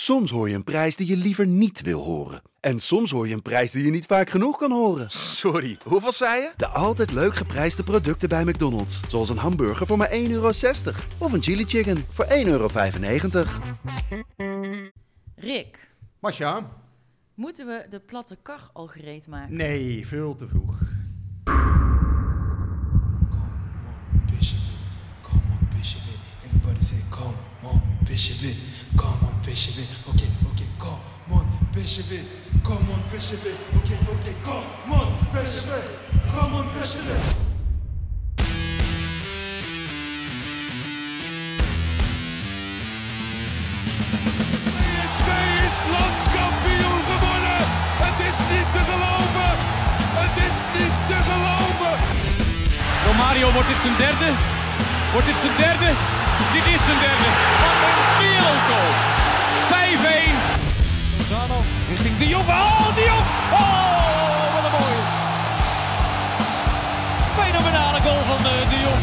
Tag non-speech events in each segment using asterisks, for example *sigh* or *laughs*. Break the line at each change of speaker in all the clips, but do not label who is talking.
Soms hoor je een prijs die je liever niet wil horen. En soms hoor je een prijs die je niet vaak genoeg kan horen.
Sorry, hoeveel zei je?
De altijd leuk geprijsde producten bij McDonald's. Zoals een hamburger voor maar 1,60 euro. Of een chili chicken voor 1,95 euro.
Rick,
Masja?
moeten we de platte kar al gereed maken?
Nee, veel te vroeg.
Bishop it, come on, Bishop it. Everybody say, come on, Bishop come on, Bishop. Okay, okay, come on, Bishop come on, Bishop. Okay, okay, come on, Bishop come on, Bishop it.
PSV is landskampioen geworden. Het is niet te geloven. Het is niet te geloven.
Romario, wordt dit zijn derde? Wordt dit zijn derde? Dit is zijn derde. Wat een wereldgoal. 5-1.
Lozano richting De Jong. Oh, De Jong. Oh, wat een mooie. Fenomenale goal van eh, De Jong.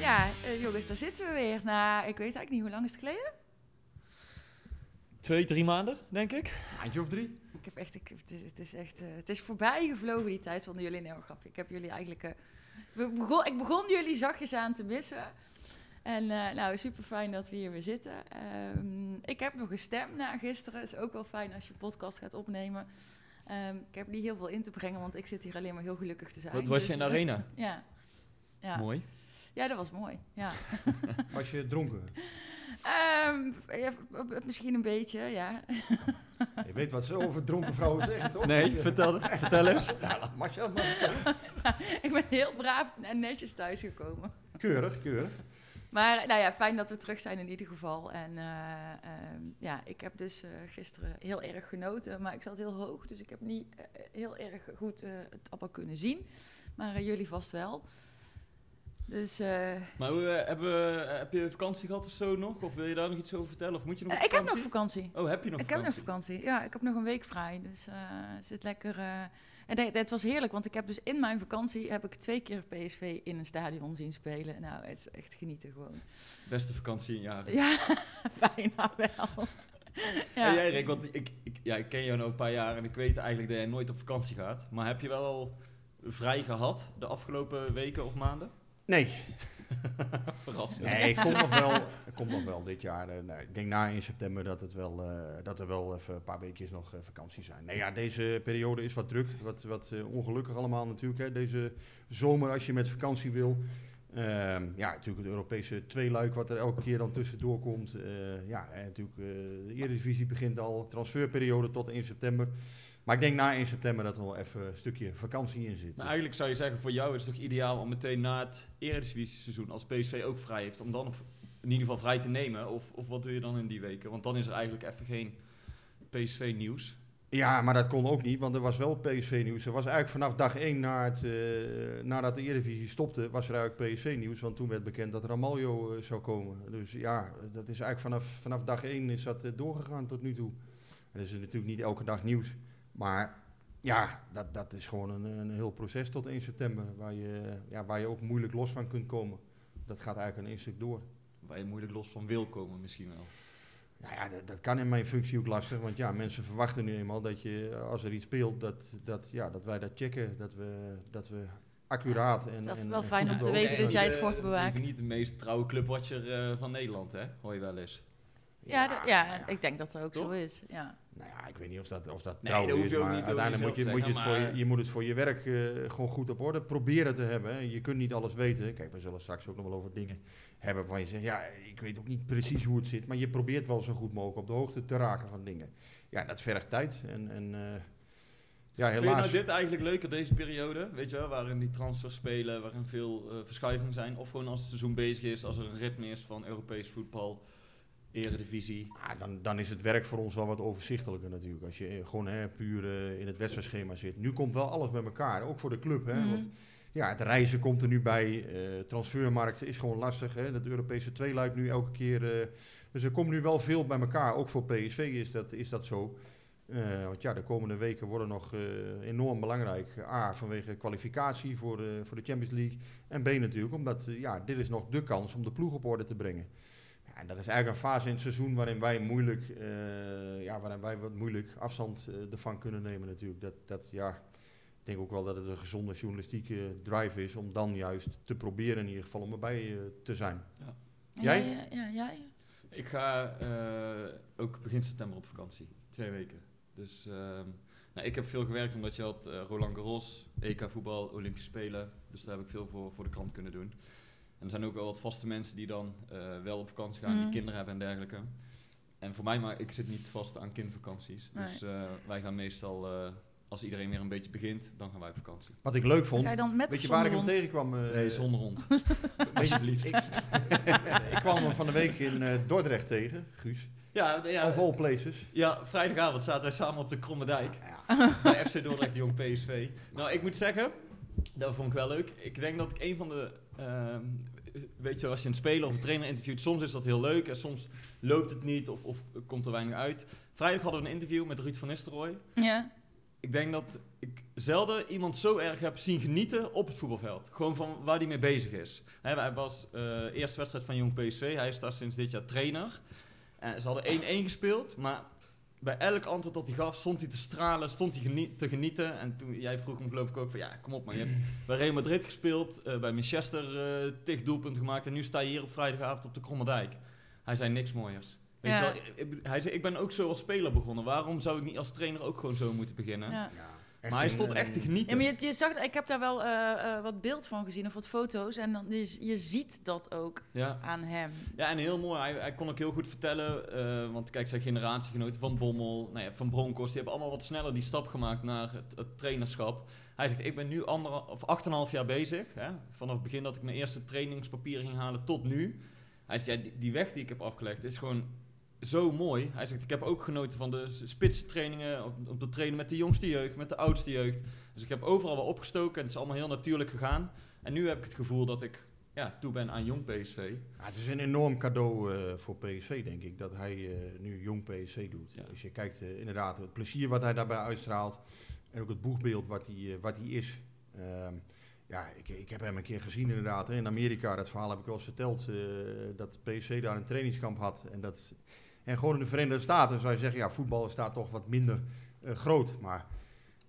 Ja, eh, jongens, daar zitten we weer. Nou, ik weet eigenlijk niet hoe lang is het geleden.
Twee, drie maandje, denk ik.
Eindje of drie?
Ik heb echt, ik, het, is, het is echt, eh, het is voorbij gevlogen die tijd zonder jullie. Nee, hoor, grapje. Ik heb jullie eigenlijk, eh, begon, ik begon jullie zachtjes aan te missen. En eh, nou, super fijn dat we hier weer zitten. Ehm, ik heb nog een stem na gisteren. Is ook wel fijn als je podcast gaat opnemen. Ehm, ik heb niet heel veel in te brengen, want ik zit hier alleen maar heel gelukkig te zijn.
Wat was je
Dus,
in de *laughs* arena?
Ja. Ja.
Mooi.
ja, dat was mooi. Ja. *laughs*
Was je dronken?
Ehm, ja, misschien een beetje, ja.
Je weet wat ze over dronken vrouwen zeggen, toch?
Nee, vertel, vertel eens. *laughs*
Nou, laat maar vertellen. *laughs*
ik ben heel braaf en netjes thuisgekomen.
Keurig, keurig.
Maar nou ja, fijn dat we terug zijn in ieder geval. En eh, ehm, ja, ik heb dus eh, gisteren heel erg genoten. Maar ik zat heel hoog, dus ik heb niet eh, heel erg goed eh, het allemaal kunnen zien. Maar jullie vast wel. Dus eh,
Maar hoe, eh, hebben we, eh, heb je vakantie gehad of zo nog? Of wil je daar nog iets over vertellen? Of moet je nog
ik heb nog
vakantie? Oh, heb je nog
ik heb
vakantie?
nog vakantie. Ja, ik heb nog een week vrij. Dus eh zit lekker. en het, het was heerlijk, want ik heb dus in mijn vakantie heb ik twee keer PSV in een stadion zien spelen. Nou, het is echt genieten gewoon.
Beste vakantie in jaren.
Ja, *laughs* bijna wel. *laughs* Ja.
En jij Rick, want ik, ik, ja, ik ken jou nu een paar jaar en ik weet eigenlijk dat jij nooit op vakantie gaat. Maar heb je wel al vrij gehad de afgelopen weken of maanden?
Nee, *laughs*
Verrassend.
nee, ik kom nog wel, ik kom nog wel dit jaar. eh, nou, ik denk na in september dat, het wel, eh, dat er wel even een paar weekjes nog eh, vakantie zijn. Nee, ja, deze periode is wat druk, wat, wat ongelukkig allemaal natuurlijk. Hè. Deze zomer als je met vakantie wil. Ehm, ja, natuurlijk het Europese tweeluik wat er elke keer dan tussendoor komt. Ja, en natuurlijk de Eredivisie begint al, transferperiode tot 1 september. Maar ik denk na 1 september dat er wel even een stukje vakantie in zit.
Maar
Dus-
eigenlijk zou je zeggen, voor jou is het toch ideaal om meteen na het Eredivisie-seizoen, als PSV ook vrij heeft, om dan op- in ieder geval vrij te nemen? Of, of wat doe je dan in die weken? Want dan is er eigenlijk even geen PSV-nieuws.
Ja, maar dat kon ook niet, want er was wel PSV-nieuws. Er was eigenlijk vanaf dag 1 na het, eh, nadat de Eredivisie stopte, was er eigenlijk PSV-nieuws. Want toen werd bekend dat Ramaljo eh, zou komen. Dus ja, dat is eigenlijk vanaf, vanaf dag 1 is dat eh, doorgegaan tot nu toe. En dat is natuurlijk niet elke dag nieuws. Maar ja, dat, dat is gewoon een, een heel proces tot 1 september, waar je, ja, waar je ook moeilijk los van kunt komen. Dat gaat eigenlijk een één stuk door.
Waar je moeilijk los van wil komen misschien wel.
Nou ja, dat, dat kan in mijn functie ook lastig. Want ja, mensen verwachten nu eenmaal dat je, als er iets speelt, dat, dat, ja, dat wij dat checken. Dat we, dat we accuraat en.
Het is wel
en,
wel
en
fijn om te weten dat jij het
Eh,
voort bewaakt.
Niet de meest trouwe clubwatcher eh, van Nederland, hè? Hoor je wel eens.
Ja, ja, ik denk dat dat ook
Toch?
zo is. Ja.
Nou ja, ik weet niet of dat, of dat
Nee, dat
is, maar uiteindelijk moet je, moet je, het voor je, je moet het voor je werk eh, gewoon goed op orde proberen te hebben. hè. Je kunt niet alles weten. Kijk, we zullen straks ook nog wel over dingen hebben waarvan je zegt, ja, ik weet ook niet precies hoe het zit, maar je probeert wel zo goed mogelijk op de hoogte te raken van dingen. Ja, dat vergt tijd en, en eh, ja,
Vind je
helaas.
nou dit eigenlijk leuker, deze periode? Weet je wel, waarin die transfers spelen, waarin veel eh, verschuivingen zijn? Of gewoon als het seizoen bezig is, als er een ritme is van Europees voetbal, Eredivisie?
Ja, dan, dan is het werk voor ons wel wat overzichtelijker natuurlijk. Als je eh, gewoon hè, puur eh, in het wedstrijdschema zit. Nu komt wel alles bij elkaar, ook voor de club. Hè?
Mhm.
Want ja, het reizen komt er nu bij. eh transfermarkt is gewoon lastig. Hè? Dat Europese tweeluik nu elke keer. eh, dus er komt nu wel veel bij elkaar. Ook voor PSV is dat, is dat zo. Eh, want ja, de komende weken worden nog eh, enorm belangrijk. A, vanwege kwalificatie voor, eh, voor de Champions League. En B natuurlijk, omdat ja, dit is nog de kans om de ploeg op orde te brengen. Ja, en dat is eigenlijk een fase in het seizoen waarin wij moeilijk, eh, ja, waarin wij wat moeilijk afstand eh, ervan kunnen nemen natuurlijk. Dat, dat, ja, ik denk ook wel dat het een gezonde journalistieke drive is om dan juist te proberen in ieder geval om erbij eh, te zijn.
En
Jij?
Ja, ja, jij?
Ik ga eh, ook begin september op vakantie. Twee weken. Dus ehm, nou, ik heb veel gewerkt omdat je had Roland Garros, EK voetbal, Olympische Spelen. Dus daar heb ik veel voor, voor de krant kunnen doen. En er zijn ook wel wat vaste mensen die dan eh, wel op vakantie gaan, die kinderen hebben en dergelijke. En voor mij, maar ik zit niet vast aan kindvakanties. Dus eh, wij gaan meestal, eh, als iedereen weer een beetje begint, dan gaan wij op vakantie.
Wat ik leuk vond,
dan met
weet je waar ik hem
hond?
tegenkwam? eh,
Nee, zonder hond. *laughs* Alsjeblieft.
Ik, ik kwam hem van de week in eh, Dordrecht tegen, Guus.
Ja, ja,
Of all places.
Ja, vrijdagavond zaten wij samen op de Kromme Dijk. *laughs* Bij FC Dordrecht Jong PSV. Nou, ik moet zeggen, dat vond ik wel leuk. Ik denk dat ik een van de... ehm, weet je, als je een speler of een trainer interviewt, soms is dat heel leuk en soms loopt het niet of, of komt er weinig uit. Vrijdag hadden we een interview met Ruud van Nistelrooy.
Ja.
Ik denk dat ik zelden iemand zo erg heb zien genieten op het voetbalveld. Gewoon van waar hij mee bezig is. Hij was eh eerste wedstrijd van Jong PSV. Hij is daar sinds dit jaar trainer. En ze hadden 1-1 gespeeld, maar bij elk antwoord dat hij gaf, stond hij te stralen, stond hij te genieten. En toen, jij vroeg hem geloof ik ook van, ja, kom op man, je hebt *clears throat* bij Real Madrid gespeeld, eh, bij Manchester eh tig doelpunten gemaakt en nu sta je hier op vrijdagavond op de Krommerdijk. Hij zei niks mooiers. Weet
Ja.
je wel, hij zei, ik ben ook zo als speler begonnen. Waarom zou ik niet als trainer ook gewoon zo moeten beginnen?
ja.
Echt
Maar hij stond
eh,
echt te
Ja,
genieten.
maar je, je zag, ik heb daar wel eh, eh, wat beeld van gezien of wat foto's en dan, je, je ziet dat ook
Ja.
aan hem.
ja, en heel mooi. Hij, hij kon ook heel goed vertellen, eh, want kijk, zijn generatiegenoten van Bommel, nou ja, van Broncos, die hebben allemaal wat sneller die stap gemaakt naar het, het trainerschap. Hij zegt, ik ben nu anderha- of 8,5 jaar bezig, hè, vanaf het begin dat ik mijn eerste trainingspapieren ging halen tot nu. Hij zegt, ja, die, die weg die ik heb afgelegd is gewoon zo mooi. Hij zegt, ik heb ook genoten van de spitstrainingen, om, om te trainen met de jongste jeugd, met de oudste jeugd. Dus ik heb overal wel opgestoken en het is allemaal heel natuurlijk gegaan. En nu heb ik het gevoel dat ik ja, toe ben aan jong PSV.
Ja, het is een enorm cadeau eh, voor PSV, denk ik, dat hij eh, nu jong PSV doet.
Ja.
Als je kijkt, eh, inderdaad, het plezier wat hij daarbij uitstraalt en ook het boegbeeld wat hij, wat hij is. Ehm, ja, ik, ik heb hem een keer gezien inderdaad hè, in Amerika. Dat verhaal heb ik wel eens verteld, dat PSV daar een trainingskamp had. En, dat, en gewoon in de Verenigde Staten zou je zeggen, ja, voetbal is daar toch wat minder eh, groot. Maar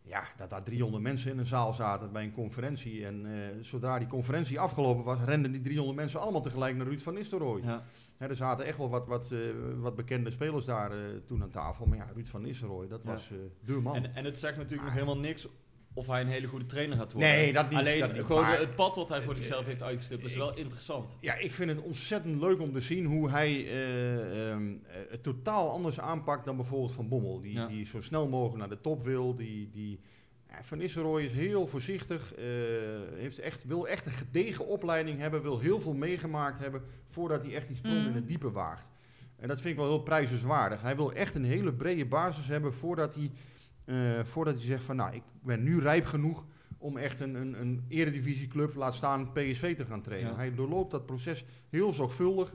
ja, dat daar 300 mensen in een zaal zaten bij een conferentie. En eh, zodra die conferentie afgelopen was, renden die 300 mensen allemaal tegelijk naar Ruud van Nistelrooy.
Ja.
Hè, er zaten echt wel wat, wat, eh, wat bekende spelers daar eh, toen aan tafel. Maar ja, Ruud van Nistelrooy, dat
Ja.
was eh de man.
En, en het zegt natuurlijk nog helemaal niks of hij een hele goede trainer gaat worden.
Nee, dat niet,
Alleen
dat niet,
gewoon
maar-
het pad wat hij voor zichzelf heeft uitgestippeld is wel interessant.
Ja, ik vind het ontzettend leuk om te zien hoe hij eh, ehm, eh, het totaal anders aanpakt dan bijvoorbeeld Van Bommel. Die,
Ja.
die zo snel mogelijk naar de top wil. Die, die, ja, van Nistelrooy is heel voorzichtig. eh, heeft echt, wil echt een gedegen opleiding hebben. Wil heel veel meegemaakt hebben voordat hij echt die sprong
Mm.
in het diepe waagt. En dat vind ik wel heel prijzenswaardig. Hij wil echt een hele brede basis hebben voordat hij, eh, voordat hij zegt van nou, ik ben nu rijp genoeg om echt een, een, een eredivisieclub, laat staan PSV te gaan trainen.
Ja.
Hij doorloopt dat proces heel zorgvuldig.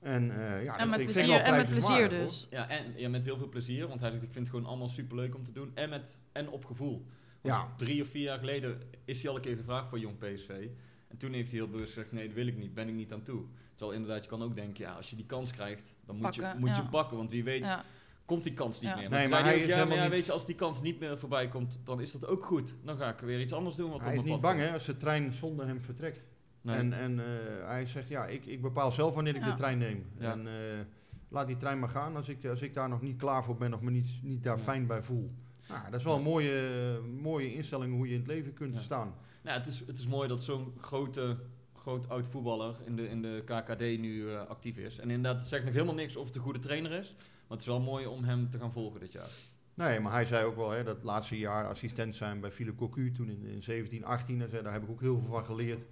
En, eh, ja,
En
dat
met plezier,
wel
en met plezier
hoor.
dus.
Ja, en ja, met heel veel plezier, want hij zegt ik vind het gewoon allemaal superleuk om te doen. En, met, en op gevoel. Want
Ja.
Drie of vier jaar geleden is hij al een keer gevraagd voor jong PSV. En toen heeft hij heel bewust gezegd, nee dat wil ik niet, ben ik niet aan toe. Terwijl inderdaad, je kan ook denken, ja, als je die kans krijgt, dan moet, je,
Pakken,
moet je pakken. Want wie weet
Ja.
Komt die kans niet
Ja.
meer.
Nee,
Nee,
maar hij
ook, ja, maar weet je, als die kans niet meer voorbij komt, dan is dat ook goed. Dan ga ik weer iets anders doen wat
Hij
op
is niet bang
komt.
hè, als de trein zonder hem vertrekt.
Nee.
En, en eh, hij zegt, ja, ik, ik bepaal zelf wanneer ik de trein neem.
Ja.
En eh, laat die trein maar gaan als ik, als ik daar nog niet klaar voor ben of me niet, niet daar
Ja.
fijn bij voel. Nou, dat is wel een mooie, mooie instelling hoe je in het leven kunt
Ja.
staan.
Nou, het, is, het is mooi dat zo'n grote, groot oud voetballer in de, in de KKD nu eh, actief is. En inderdaad, het zegt nog helemaal niks of het een goede trainer is. Maar het is wel mooi om hem te gaan volgen dit jaar.
Nee, maar hij zei ook wel, hè, dat laatste jaar assistent zijn bij Philip Cocu, toen in, in 17, 18, hij zei, daar heb ik ook heel veel van geleerd.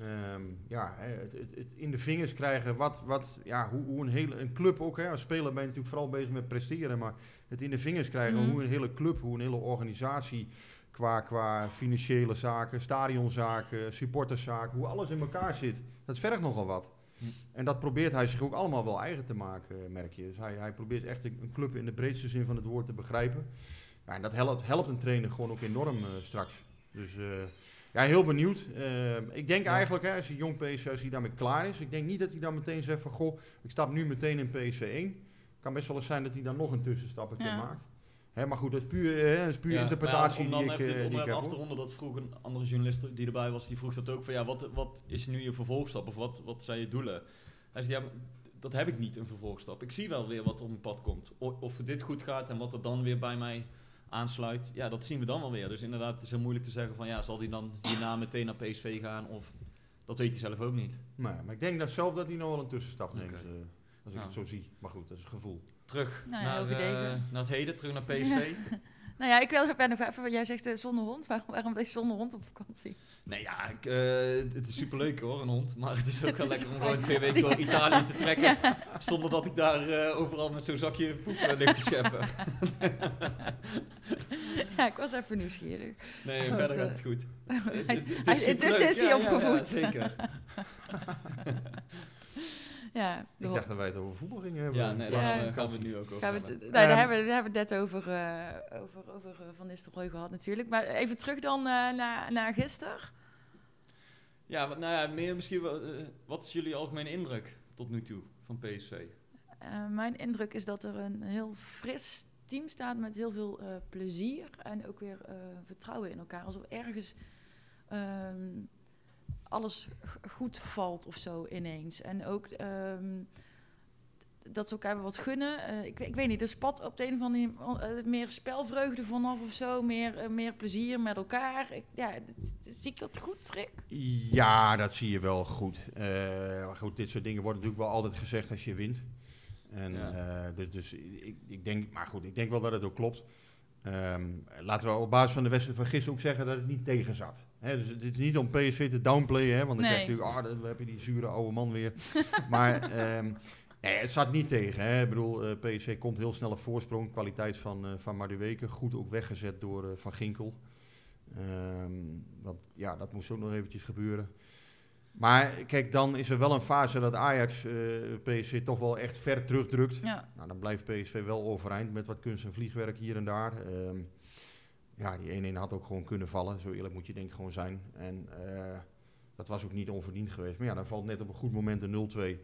Ehm, ja, hè, het, het, het in de vingers krijgen, wat, wat, ja, hoe, hoe een hele een club ook, hè, als speler ben je natuurlijk vooral bezig met presteren, maar het in de vingers krijgen,
Mhm.
hoe een hele club, hoe een hele organisatie, qua, qua financiële zaken, stadionzaken, supporterszaken, hoe alles in elkaar zit, dat vergt nogal wat. En dat probeert hij zich ook allemaal wel eigen te maken, merk je. Dus hij, hij probeert echt een club in de breedste zin van het woord te begrijpen. Ja, en dat helpt, helpt een trainer gewoon ook enorm eh, straks. Dus eh, ja, heel benieuwd. Eh, ik denk
Ja.
eigenlijk, hè, als hij jong PSV, als hij daarmee klaar is. Ik denk niet dat hij dan meteen zegt van, goh, ik stap nu meteen in PSV 1. kan best wel eens zijn dat hij dan nog een tussenstap een keer
Ja.
maakt. Hè, maar goed, dat is puur, hè, dat is puur
Ja,
interpretatie
om
die
dan even
eh,
dit
die ik
onderwerp
heb.
af te ronden, dat vroeg een andere journalist die erbij was, die vroeg dat ook van ja, wat, wat is nu je vervolgstap of wat, wat zijn je doelen? Hij zei ja, dat heb ik niet, een vervolgstap. Ik zie wel weer wat op mijn pad komt. O- Of dit goed gaat en wat er dan weer bij mij aansluit, ja, dat zien we dan wel weer. Dus inderdaad, het is heel moeilijk te zeggen van ja, zal hij dan hierna meteen naar PSV gaan of dat weet hij zelf ook niet.
Nee, maar ik denk dat zelf dat hij nog wel een tussenstap neemt. Eh, als ik het zo zie. Maar goed, dat is het gevoel.
Terug
Nou
naar, eh, naar het heden, terug naar *laughs* PSV.
Nou ja, ik wil, ben nog even, jij zegt eh, zonder hond. Waarom, waarom ben je zonder hond op vakantie?
Nee, ja, ik, eh, het is superleuk hoor, een hond. Maar het is ook *laughs* wel lekker om gewoon twee weken door Italië te trekken. Zonder dat ik daar overal met zo'n zakje poep eh, lig te scheppen. *laughs*
ja, ik was even nieuwsgierig.
Nee, verder gaat het goed.
hij-
Het- het- het
hij-
is
intussen is hij
Ja, ja, ja,
opgevoed.
zeker.
Ja,
Ik dacht dat wij het over voetbal gingen hebben.
Ja, nee, daar gaan we het nu ook over
Gaan we het,
hebben.
nee, daar,
Ehm,
hebben, we- daar hebben we het net over, eh, over, over eh, Van Nistelrooy gehad natuurlijk. Maar even terug dan eh, naar, naar gisteren.
Ja, wat, nou ja, meer misschien wel, wat is jullie algemene indruk tot nu toe van PSV?
Eh, mijn indruk is dat er een heel fris team staat met heel veel eh, plezier en ook weer eh, vertrouwen in elkaar. Alsof ergens ehm, alles goed valt of zo ineens. En ook ehm, dat ze elkaar wat gunnen. Eh, ik, ik weet niet, er spat op de een of andere manier eh, meer spelvreugde vanaf of zo. Meer, eh, meer plezier met elkaar. Ik, ja, zie ik dat goed, Rick?
Ja, dat zie je wel goed. Eh, maar goed, dit soort dingen worden natuurlijk wel altijd gezegd als je wint. En,
Ja.
eh, dus dus ik, ik denk, maar goed, ik denk wel dat het ook klopt. Ehm, laten we op basis van de wedstrijd van gisteren ook zeggen dat het niet tegen zat. Dus het is niet om PSV te downplayen, hè, want dan
Nee.
krijg je natuurlijk, ah, dan heb je die zure oude man weer. *laughs* maar ehm, nee, het zat niet tegen. Hè. Ik bedoel, eh, PSV komt heel snel op voorsprong. Kwaliteit van, eh van Maduweke, goed ook weggezet door eh, Van Ginkel. Ehm, want ja, dat moest ook nog eventjes gebeuren. Maar kijk, dan is er wel een fase dat Ajax eh PSV toch wel echt ver terugdrukt.
Ja.
Nou, dan blijft PSV wel overeind met wat kunst en vliegwerk hier en daar. Ehm, ja, die 1-1 had ook gewoon kunnen vallen. Zo eerlijk moet je denk ik gewoon zijn. En eh, dat was ook niet onverdiend geweest. Maar ja, dan valt net op een goed moment een 0-2.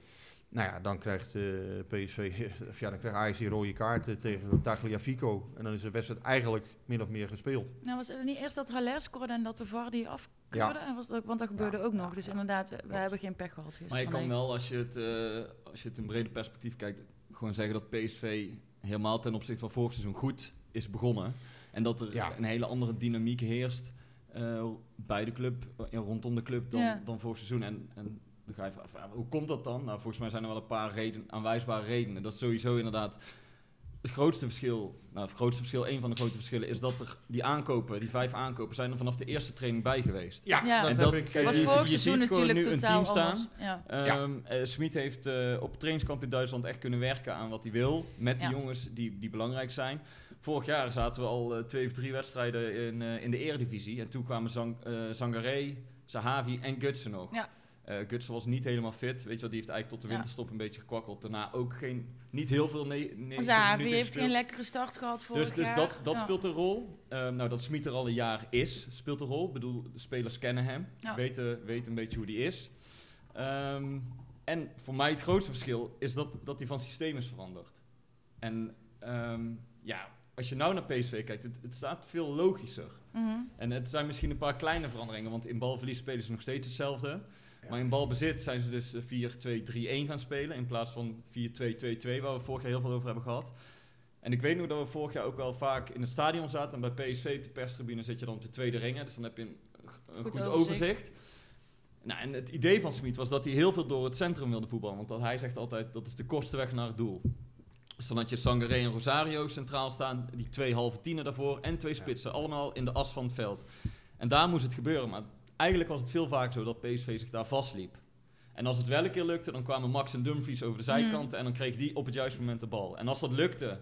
Nou ja, dan krijgt eh, PSV, *laughs* of ja, dan krijgt Ajax die rode kaart eh, tegen Tagliafico. En dan is de wedstrijd eigenlijk min of meer gespeeld.
Nou, was het niet eerst dat Haller scoorde en dat de VAR die afkeurde? En was dat, want dat gebeurde
Ja,
ook nog.
ja,
dus
ja,
inderdaad, we, hebben geen pech gehad gisteren.
Maar je kan wel, als je, het, eh, als je het in brede perspectief kijkt, gewoon zeggen dat PSV helemaal ten opzichte van vorig seizoen goed is begonnen. En dat er
Ja.
een hele andere dynamiek heerst eh, bij de club, en rondom de club, dan,
Ja.
dan vorig seizoen. En, en dan ga je vragen, ja, hoe komt dat dan? Nou, volgens mij zijn er wel een paar reden, aanwijsbare redenen. Dat is sowieso inderdaad het grootste verschil, nou het grootste verschil, een van de grote verschillen, is dat er die aankopen, die vijf aankopen, zijn er vanaf de eerste training bij geweest.
Ja.
dat
En
heb
dat-
ik...
kijk,
was
je-
vorig
je
seizoen natuurlijk
nu een
totaal
team staan.
anders. Ja.
Ehm eh, Smit heeft eh, op trainingskamp in Duitsland echt kunnen werken aan wat hij wil. Met die
Ja.
jongens die, die belangrijk zijn. Vorig jaar zaten we al eh, twee of drie wedstrijden in, eh, in de eredivisie. En toen kwamen Zang, eh, Zangaré, Sahavi en Gutsen nog.
Ja.
Eh, Gutsen was niet helemaal fit. Weet je wel, die heeft eigenlijk tot de winterstop een beetje gekwakkeld. Daarna ook geen, niet heel veel ne ne
Zavi
minuten
heeft
gespeeld.
geen lekkere start gehad vorig
Dus, dus
jaar.
dat, dat
Ja.
speelt een rol. Ehm, nou, dat Smit er al een jaar is, speelt een rol. Ik bedoel, de spelers kennen hem,
Ja.
weten, weten een beetje hoe die is. Ehm, en voor mij het grootste verschil is dat, dat hij van systeem is veranderd. En ehm, ja, als je nou naar PSV kijkt, het, het staat veel logischer.
Mhm.
En het zijn misschien een paar kleine veranderingen, want in balverlies spelen ze nog steeds hetzelfde. Maar in balbezit zijn ze dus eh, 4-2-3-1 gaan spelen in plaats van 4-2-2-2, waar we vorig jaar heel veel over hebben gehad. En ik weet nog dat we vorig jaar ook wel vaak in het stadion zaten. En bij PSV op de perstribune zit je dan op de tweede ringen. Dus dan heb je een, een goed,
Goed
overzicht.
overzicht.
Nou, en het idee van Smit was dat hij heel veel door het centrum wilde voetballen. Want dat, hij zegt altijd, dat is de kortste weg naar het doel. Dus dan had je Sangaré en Rosario centraal staan. Die twee halve tienen daarvoor. En twee spitsen. Allemaal in de as van het veld. En daar moest het gebeuren. Maar eigenlijk was het veel vaker zo dat PSV zich daar vastliep. En als het wel een keer lukte, dan kwamen Max en Dumfries over de zijkant. En dan kreeg die op het juiste moment de bal. En als dat lukte,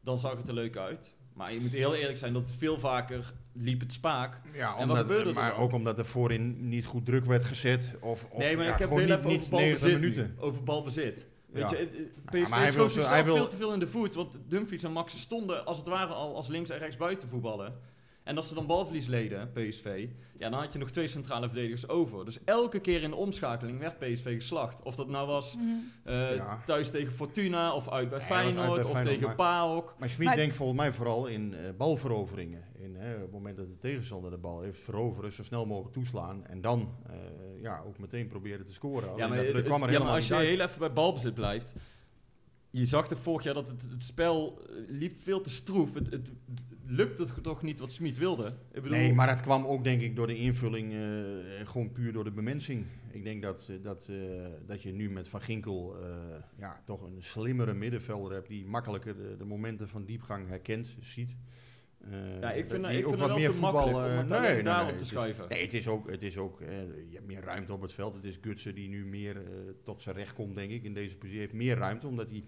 dan zag het er leuk uit. Maar je moet heel eerlijk zijn dat het veel vaker liep het spaak.
Ja,
wat
omdat,
gebeurde er
maar ook omdat er voorin niet goed druk werd gezet. Of, of
nee, maar
ja,
ik heb heel
niet,
even over
90
balbezit
minuten.
Over balbezit. Weet
Ja.
je,
Ja,
PSV
hij
schoot zichzelf
hij wil-
veel te veel in de voet. Want Dumfries en Max stonden als het ware al als links en rechts buiten voetballen. En als ze dan balverlies leden, PSV, ja, dan had je nog twee centrale verdedigers over. Dus elke keer in de omschakeling werd PSV geslacht. Of dat nou was
Mhm.
eh,
Ja.
thuis tegen Fortuna, of uit bij Feyenoord,
bij
of
Feyenoord,
tegen
maar-
PAOK.
Maar Schmid
Maar-
denkt volgens mij vooral in eh, balveroveringen. In, hè, op het moment dat de tegenstander de bal heeft, veroveren, zo snel mogelijk toeslaan. En dan eh, ja, ook meteen proberen te scoren.
Ja, maar,
dat,
het-
dat kwam er
ja, maar als je
uit.
heel even bij balbezit blijft. Je zag toch vorig jaar dat het, het spel eh, liep veel te stroef. Het, het, lukte toch niet wat Smit wilde. Ik bedoel,
Nee, maar dat kwam ook denk ik door de invulling, eh, gewoon puur door de bemensing. Ik denk dat, dat, dat je nu met Van Ginkel ja, toch een slimmere middenvelder hebt die makkelijker de, de momenten van diepgang herkent, ziet. Eh,
ja, ik vind,
die
ik
ook
vind
wat
het wel te makkelijk om
eh,
het
nee, nee,
daarop
nee,
te
is-
schuiven.
Nee, het is ook, het is ook eh, je hebt meer ruimte op het veld. Het is Gutsen die nu meer tot zijn recht komt, denk ik, in deze positie. heeft meer ruimte, omdat hij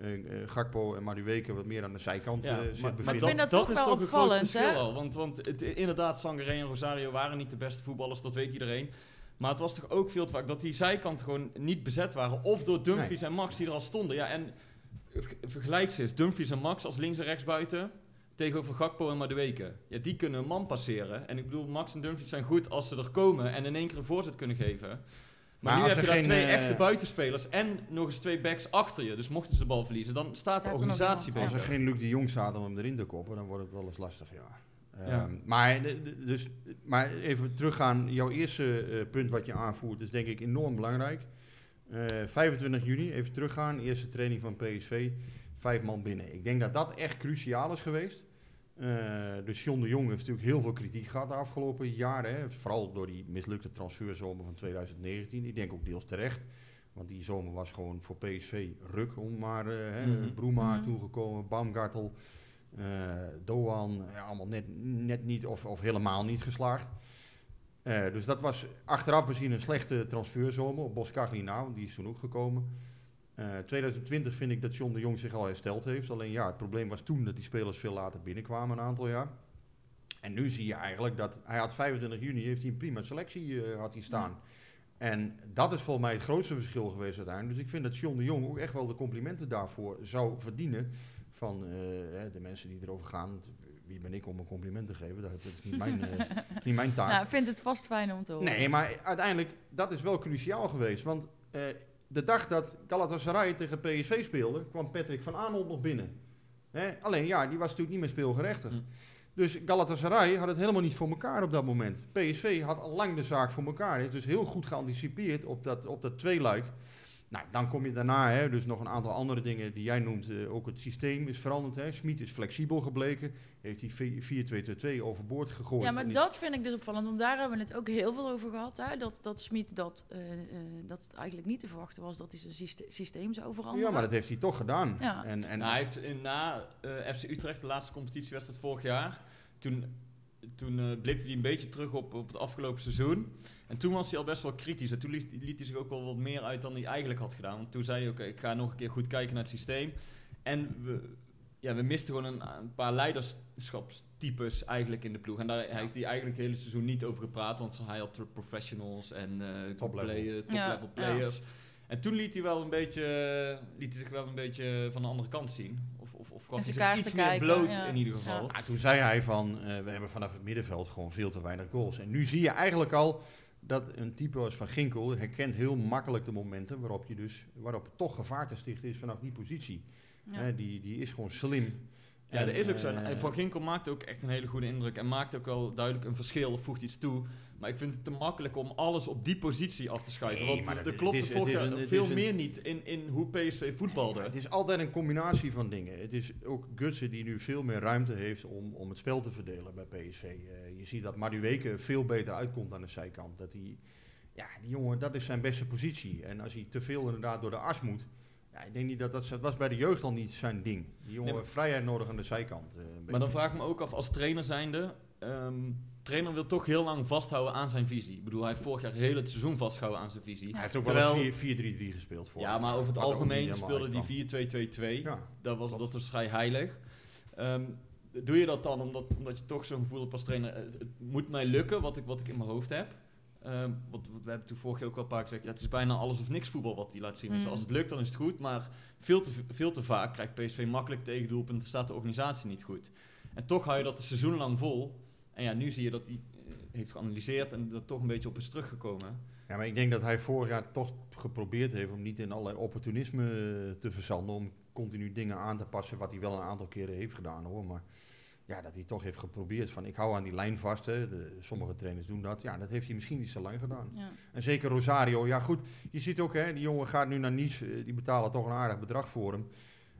eh, eh, Gakpo en Madueke wat meer aan de zijkant
Ja,
eh,
maar,
ik vind dat toch
is
wel
toch
opvallend, hè?
al. Want, want het, inderdaad, Sangaré en Rosario waren niet de beste voetballers, dat weet iedereen. Maar het was toch ook veel te vaak dat die zijkanten gewoon niet bezet waren. Of door Dumfries en Max die er al stonden. Ja, en vergelijk ze eens. Dumfries en Max als links en rechts buiten. Tegenover Gakpo en Madueke. Ja, die kunnen een man passeren. En ik bedoel, Max en Dumfries zijn goed als ze er komen en in één keer een voorzet kunnen geven. Maar,
Maar
nu heb je daar
geen,
twee
eh,
echte buitenspelers en nog eens twee backs achter je. Dus mochten ze de bal verliezen, dan staat de organisatie beter.
Als er geen Luc de Jong staat om hem erin te koppen, dan wordt het wel eens lastig, ja.
Ja.
Ehm, maar, dus, maar even teruggaan, jouw eerste eh, punt wat je aanvoert is denk ik enorm belangrijk. Eh, 25 juni, even teruggaan, eerste training van PSV, vijf man binnen. Ik denk dat dat echt cruciaal is geweest. Eh dus John de Jong heeft natuurlijk heel veel kritiek gehad de afgelopen jaren. Hè. Vooral door die mislukte transferzomer van 2019. Ik denk ook deels terecht. Want die zomer was gewoon voor PSV ruk om maar hè,
Mhm.
Broema
Mhm.
toegekomen, Baumgartel, eh Doan, ja, allemaal net, net niet of, of helemaal niet geslaagd. Dus dat was achteraf bezien een slechte transferzomer op Boskagli na, want die is toen ook gekomen. Eh 2020 vind ik dat John de Jong zich al hersteld heeft. Alleen ja, het probleem was toen dat die spelers veel later binnenkwamen, een aantal jaar. En nu zie je eigenlijk dat hij had 25 juni heeft hij een prima selectie eh, had hij staan. En dat is volgens mij het grootste verschil geweest uiteindelijk. Dus ik vind dat John de Jong ook echt wel de complimenten daarvoor zou verdienen van eh, de mensen die erover gaan. Wie ben ik om een compliment te geven? Dat, dat is niet mijn, eh, *laughs* niet mijn taak.
Nou, ik vind het vast fijn om te horen.
Nee, maar uiteindelijk, dat is wel cruciaal geweest. Want eh, de dag dat Galatasaray tegen PSV speelde, kwam Patrick van Aanholt nog binnen. Hè? Alleen ja, die was natuurlijk niet meer speelgerechtigd.
Hm.
Dus Galatasaray had het helemaal niet voor elkaar op dat moment. PSV had al lang de zaak voor elkaar. Heeft dus heel goed geanticipeerd op dat, op dat tweeluik. Nou, dan kom je daarna, hè, dus nog een aantal andere dingen die jij noemt. eh, ook het systeem is veranderd. Hè. Smit is flexibel gebleken. Heeft die 4-2-2-2 overboord gegooid.
Ja, maar dat vind ik dus opvallend, want daar hebben we het ook heel veel over gehad. Hè? Dat, dat Smit dat, eh, eh, dat het eigenlijk niet te verwachten was dat hij zijn syste- systeem zou veranderen.
Ja, maar dat heeft hij toch gedaan.
Ja.
En, en
Nou, hij heeft in, na FC Utrecht, de laatste competitiewedstrijd vorig jaar, toen, toen eh, blikte hij een beetje terug op, op het afgelopen seizoen. En toen was hij al best wel kritisch. En toen liet, liet hij zich ook wel wat meer uit dan hij eigenlijk had gedaan. Want toen zei hij, oké, ik ga nog een keer goed kijken naar het systeem. En we, ja, we misten gewoon een, een paar leiderschapstypes eigenlijk in de ploeg. En daar heeft hij eigenlijk het hele seizoen niet over gepraat. Want hij had de professionals en eh
Top level.
play- top
Ja,
level
ja.
players. En toen liet hij wel een beetje, liet hij zich wel een beetje van de andere kant zien. Of,
En
hij zich iets meer
kijken,
bloot
ja.
in ieder geval.
Ah, toen zei hij van, eh, we hebben vanaf het middenveld gewoon veel te weinig goals. En nu zie je eigenlijk al dat een type als Van Ginkel herkent heel makkelijk de momenten waarop je dus, waarop het toch gevaar te stichten is vanaf die positie.
Ja.
Hè, die, die is gewoon slim.
Ja,
En,
dat is ook zo.
eh,
En Van Ginkel maakte ook echt een hele goede indruk. En maakt ook wel duidelijk een verschil of voegt iets toe. Maar ik vind het te makkelijk om alles op die positie af te schuiven.
Nee,
want er klopt
het is-
vorig
het is
jaar
een- het
veel
een-
meer niet in, in hoe PSV voetbalde.
Het is altijd een combinatie van dingen. Het is ook Gutsen die nu veel meer ruimte heeft om, om het spel te verdelen bij PSV. Eh, je ziet dat Madueke veel beter uitkomt aan de zijkant. Dat hij, ja, die jongen, dat is zijn beste positie. En als hij te veel inderdaad door de as moet. Ja, ik denk niet dat dat, dat was bij de jeugd al niet zijn ding. Die jongen
Nee,
vrijheid nodig aan de zijkant. eh,
Maar dan vraag ik me ook af, als trainer zijnde... ehm trainer wil toch heel lang vasthouden aan zijn visie. Ik bedoel, hij heeft vorig jaar heel het seizoen vastgehouden aan zijn visie.
Hij heeft ook
Terwijl-
wel eens 4-3-3 gespeeld voor.
Ja, maar over het algemeen speelde die
uitkwam.
4-2-2-2.
Ja,
Dat was, dat was vrij heilig. Ehm, doe je dat dan omdat, omdat je toch zo'n gevoel hebt als trainer, het, het moet mij lukken wat ik, wat ik in mijn hoofd heb? Ehm, want we hebben toen vorig jaar ook al een paar keer gezegd, ja, het is bijna alles of niks voetbal wat hij laat zien. Dus
Mm.
als het lukt, dan is het goed, maar veel te, veel te vaak krijgt PSV makkelijk tegendoelpunten, staat de organisatie niet goed. En toch hou je dat een seizoen lang vol. En ja, nu zie je dat hij eh, heeft geanalyseerd en er toch een beetje op is teruggekomen.
Ja, maar ik denk dat hij vorig jaar toch geprobeerd heeft om niet in allerlei opportunisme eh, te verzanden. Om continu dingen aan te passen, wat hij wel een aantal keren heeft gedaan hoor. Maar ja, dat hij toch heeft geprobeerd van ik hou aan die lijn vast. Hè. De, sommige trainers doen dat. Ja, dat heeft hij misschien niet zo lang gedaan.
Ja.
En zeker Rosario. Ja goed, je ziet ook hè, die jongen gaat nu naar Nice. eh, Die betalen toch een aardig bedrag voor hem.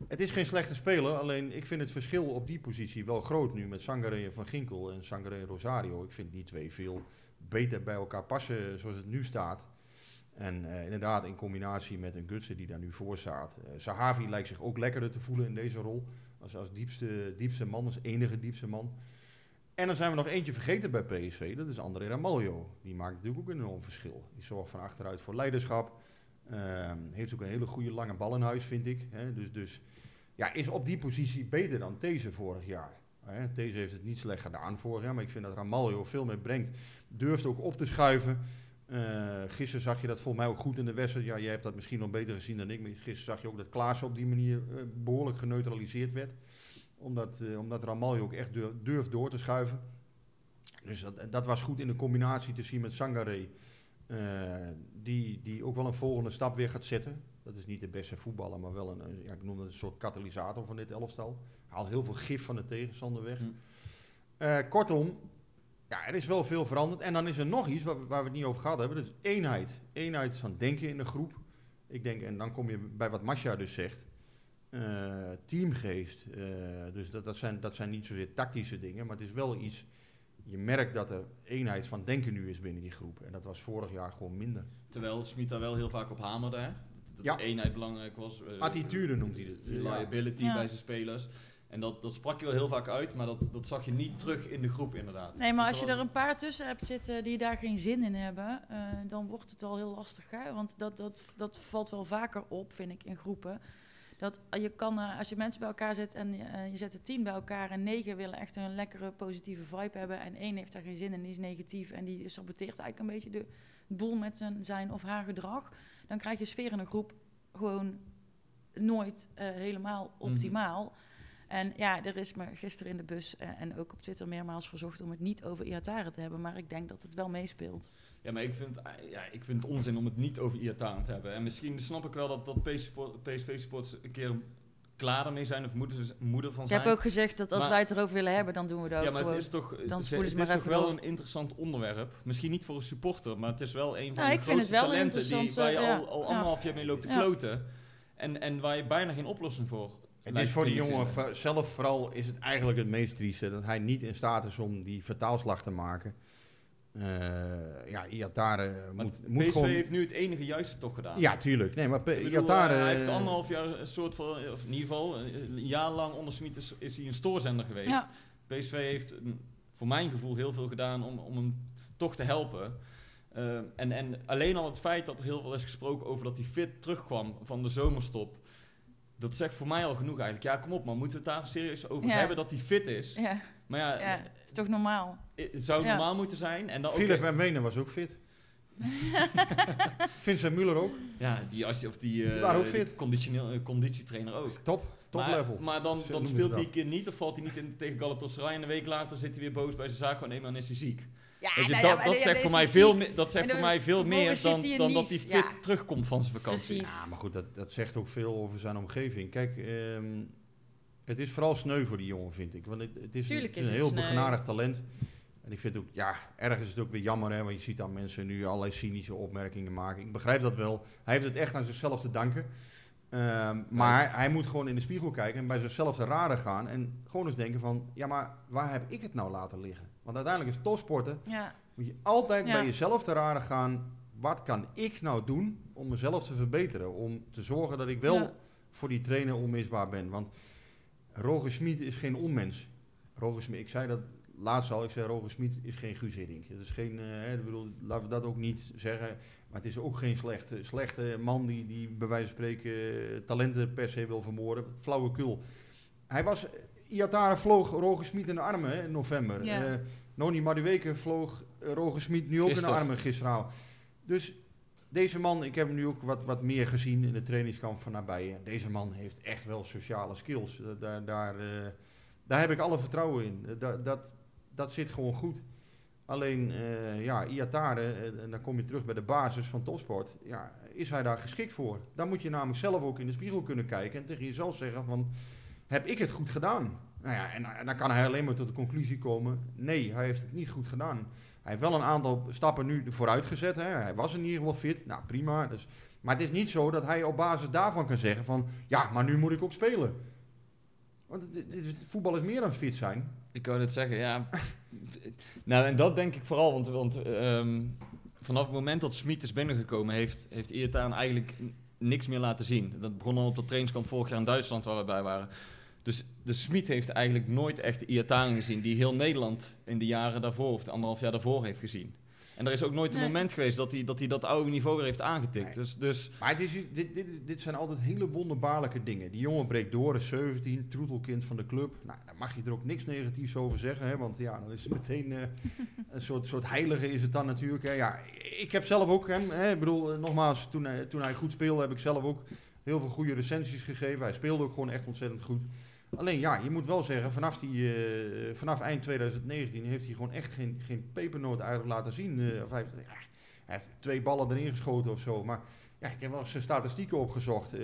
Het is geen slechte speler, alleen ik vind het verschil op die positie wel groot nu met Sangare en Van Ginkel en Sangare en Rosario. Ik vind die twee veel beter bij elkaar passen zoals het nu staat. En eh, inderdaad in combinatie met een Gutsen die daar nu voor staat. Eh Sahavi lijkt zich ook lekkerder te voelen in deze rol. Als, als diepste, diepste man, als enige diepste man. En dan zijn we nog eentje vergeten bij PSV. Dat is André Ramaljo. Die maakt natuurlijk ook een enorm verschil. Die zorgt van achteruit voor leiderschap. Ehm, heeft ook een hele goede lange bal in huis, vind ik. Hè. Dus, dus ja, is op die positie beter dan These vorig jaar. Hè. These heeft het niet slecht gedaan vorig jaar. Maar ik vind dat Ramaljo veel meer brengt. Durft ook op te schuiven. Eh, gisteren zag je dat volgens mij ook goed in de wedstrijd. Ja, jij hebt dat misschien nog beter gezien dan ik. Maar gisteren zag je ook dat Klaassen op die manier eh, behoorlijk geneutraliseerd werd. Omdat, eh omdat Ramaljo ook echt durf- durft door te schuiven. Dus dat, dat was goed in de combinatie te zien met Sangare. die, die ook wel een volgende stap weer gaat zetten. Dat is niet de beste voetballer, maar wel een, ja, ik noem dat een soort katalysator van dit elftal. Haalt heel veel gif van de tegenstander weg. Eh, kortom, ja, er is wel veel veranderd. En dan is er nog iets waar, waar we het niet over gehad hebben. Dat is eenheid. Eenheid van denken in de groep. Ik denk, en dan kom je bij wat Masja dus zegt. eh, teamgeest. eh, dus dat, dat, zijn, dat zijn niet zozeer tactische dingen, maar het is wel iets. Je merkt dat er eenheid van denken nu is binnen die groep. En dat was vorig jaar gewoon minder.
Terwijl Smit daar wel heel vaak op hamerde, hè? dat
Ja.
eenheid belangrijk was. eh,
Attitude noemt hij het.
Reliability
Ja.
bij zijn spelers. En dat, dat sprak je wel heel vaak uit, maar dat, dat zag je niet terug in de groep inderdaad.
Nee, maar als je er een paar tussen hebt zitten die daar geen zin in hebben, eh, dan wordt het wel heel lastig. Hè? Want dat, dat, dat valt wel vaker op, vind ik, in groepen. Dat je kan, eh, als je mensen bij elkaar zet en je- eh, je zet het tien bij elkaar en negen willen echt een lekkere positieve vibe hebben en één heeft daar geen zin in en die is negatief en die saboteert eigenlijk een beetje de boel met zijn, zijn of haar gedrag, dan krijg je sfeer in een groep gewoon nooit helemaal optimaal. En ja, er is me gisteren in de bus eh, en ook op Twitter meermaals verzocht om het niet over Iataren te hebben. Maar ik denk dat het wel meespeelt.
Ja, maar ik vind, eh, ja, ik vind het onzin om het niet over Iataren te hebben. En misschien snap ik wel dat, dat PSV-sports een keer klaar ermee zijn of moeten ze moeder van
Ik
zijn.
heb ook gezegd dat als
Maar-
wij het erover willen hebben, dan doen we dat ook
ja, maar het is toch,
dan
ze- het is toch wel
door.
een interessant onderwerp. Misschien niet voor een supporter, maar het is wel een van
Nou,
de
ik vind het
grootste talenten die, waar je
eh,
al, al
ja.
anderhalf jaar mee loopt te kloten. En, en waar je bijna geen oplossing voor
Het is voor die jongen
vinden.
zelf vooral is het eigenlijk het meest trieste dat hij niet in staat is om die vertaalslag te maken. Eh ja, Iatare
Maar
moet, moet
PSV
gewoon...
heeft nu het enige juiste toch gedaan.
Ja, tuurlijk. Nee, maar
bedoel,
Iatare...
eh, hij heeft anderhalf jaar een soort van, of in ieder geval, een jaar lang onder Smit is, is hij een stoorzender geweest.
Ja,
PSV heeft mm, voor mijn gevoel heel veel gedaan om, om hem toch te helpen. Eh, en, en alleen al het feit dat er heel veel is gesproken over dat hij fit terugkwam van de zomerstop. Dat zegt voor mij al genoeg eigenlijk. Ja, kom op man, moeten we het daar serieus over
Ja.
hebben dat hij fit is?
ja,
Maar ja,
ja, het is toch normaal.
eh, het zou
Ja.
normaal moeten zijn. En dan,
Philip en Wenen was ook fit. *laughs* Vincent Muller ook.
Ja, die, als, of die, eh,
Die waren ook
die
fit.
conditioneel- eh, conditietrainer ook.
Top. Top
maar,
level.
Maar dan, dan speelt hij een keer niet of valt hij niet in, tegen Galatasaray. En een week later zit hij weer boos bij zijn zaakwaarnemer en is hij ziek.
Ja,
Weet je,
nou
dat,
maar
dat zegt voor mij veel, me- dat zegt voor mij veel meer dan, dan dat hij fit
ja.
terugkomt van zijn vakantie.
Precies.
Ja, maar goed, dat, dat zegt ook veel over zijn omgeving. Kijk, ehm, het is vooral sneu voor die jongen, vind ik. Want het, het is, een- het is heel begenadigd talent. En ik vind ook, ja, ergens is het ook weer jammer, hè, want je ziet dan mensen nu allerlei cynische opmerkingen maken. Ik begrijp dat wel. Hij heeft het echt aan zichzelf te danken. Ehm, maar hij moet gewoon in de spiegel kijken en bij zichzelf te raden gaan. En gewoon eens denken van, ja, maar waar heb ik het nou laten liggen? Want uiteindelijk is topsporten,
Ja,
moet je altijd
Ja.
bij jezelf te raden gaan. Wat kan ik nou doen om mezelf te verbeteren? Om te zorgen dat ik wel
Ja.
voor die trainer onmisbaar ben. Want Roger Smit is geen onmens. Roger Smit, ik zei dat laatst al, ik zei Roger Smit is geen Guus Hiddink. Het is geen, eh, ik bedoel, laten we dat ook niet zeggen. Maar het is ook geen slechte, slechte man die, die bij wijze van spreken eh, talenten per se wil vermoorden. Flauwekul. Hij was, Iatare vloog Roger Smit in de armen hè, in november.
Ja.
Eh, Noni Maduweke vloog eh, Roger Smit nu ook in de armen gisteravond. Dus deze man, ik heb hem nu ook wat, wat meer gezien in de trainingskamp van nabij. Deze man heeft echt wel sociale skills. Eh, daar, daar, eh, daar heb ik alle vertrouwen in. Dat, dat, dat zit gewoon goed. Alleen, eh, ja, Iatare, en dan kom je terug bij de basis van topsport. Ja, is hij daar geschikt voor? Dan moet je namelijk zelf ook in de spiegel kunnen kijken en tegen jezelf zeggen van, heb ik het goed gedaan? Nou ja, en, dan kan hij alleen maar tot de conclusie komen, nee, hij heeft het niet goed gedaan. Hij heeft wel een aantal stappen nu vooruit gezet. Hè. Hij was in ieder geval fit. Nou, prima. Dus, maar het is niet zo dat hij op basis daarvan kan zeggen van... Ja, maar nu moet ik ook spelen. Want het, het voetbal is meer dan fit zijn.
Ik wou net zeggen, ja. *laughs* nou, en dat denk ik vooral, want, want ehm, vanaf het moment dat Smit is binnengekomen, heeft, heeft Iataren eigenlijk niks meer laten zien. Dat begon al op dat trainingskamp vorig jaar in Duitsland, waar we bij waren. Dus de Smit heeft eigenlijk nooit echt de Iataren gezien, die heel Nederland in de jaren daarvoor, of de anderhalf jaar daarvoor heeft gezien. En er is ook nooit een moment geweest dat hij dat, hij dat oude niveau weer heeft aangetikt.
Nee.
Dus, dus
Maar het is, dit, dit, dit zijn altijd hele wonderbaarlijke dingen. Die jongen breekt door, is 17, troetelkind van de club. Nou, daar mag je er ook niks negatiefs over zeggen. Hè, want ja, dan is het meteen eh, *laughs* een soort, soort heilige is het dan natuurlijk. Hè. Ja, ik heb zelf ook hem. Hè, ik bedoel, eh, nogmaals, toen hij, toen hij goed speelde heb ik zelf ook heel veel goede recensies gegeven. Hij speelde ook gewoon echt ontzettend goed. Alleen ja, je moet wel zeggen, vanaf, die, eh, vanaf eind 2019 heeft hij gewoon echt geen, geen pepernoot eigenlijk laten zien. Eh, of hij, heeft, ja, hij heeft twee ballen erin geschoten of zo. Maar ja, ik heb wel eens zijn statistieken opgezocht. Eh,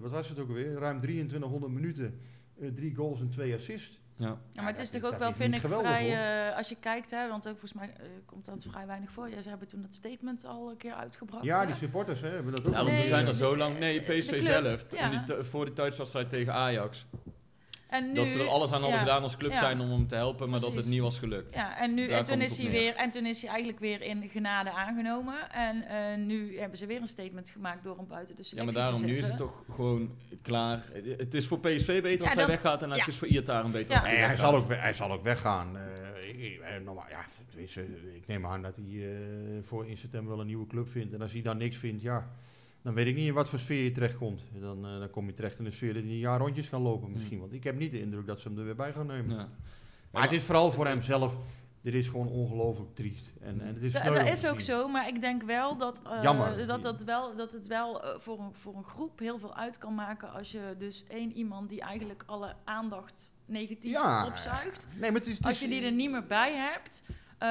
wat was het ook alweer? Ruim 2300 minuten, eh, drie goals en twee assists.
ja.
Ja, maar het is toch ook wel, vind ik,
geweldig,
vrij... eh, als je kijkt, hè, want ook volgens mij komt dat vrij weinig voor. Ja, ze hebben toen dat statement al een keer uitgebracht.
Ja,
hè?
die supporters hè, hebben dat ook
Nou, want
Nee,
we zijn er zo lang. Nee, PSV zelf.
ja.
die voor de thuiswedstrijd tegen Ajax.
En nu,
dat ze er alles aan hadden
ja,
gedaan als club
ja.
zijn om hem te helpen, maar dat het niet was gelukt.
Ja, en, nu,
Daar
en, toen is hij weer, en toen is hij eigenlijk weer in genade aangenomen. En eh, nu hebben ze weer een statement gemaakt door hem buiten de
Ja,
selectie
maar daarom, nu is het toch gewoon klaar. Het is voor PSV beter als
Ja,
hij weggaat en
ja.
het is voor Iataren beter
Ja.
als hij
Nee, hij
weggaat.
zal, ook, hij zal ook weggaan. Normaal, ja, ik neem aan dat hij eh, voor in september wel een nieuwe club vindt. En als hij dan niks vindt, ja, dan weet ik niet in wat voor sfeer je terechtkomt. Dan, eh, dan kom je terecht in een sfeer dat hij een jaar rondjes kan lopen misschien.
Hmm.
Want ik heb niet de indruk dat ze hem er weer bij gaan nemen.
Ja.
Maar het is vooral voor hemzelf, dit is gewoon ongelooflijk triest. En, en het is
Da- dat is ook zo, maar ik denk wel dat, eh,
Jammer.
dat, dat, wel, dat het wel eh, voor, een, voor een groep heel veel uit kan maken als je dus één iemand die eigenlijk alle aandacht negatief
Ja,
opzuigt,
Nee, maar het is, het
als je die er niet meer bij hebt. Eh,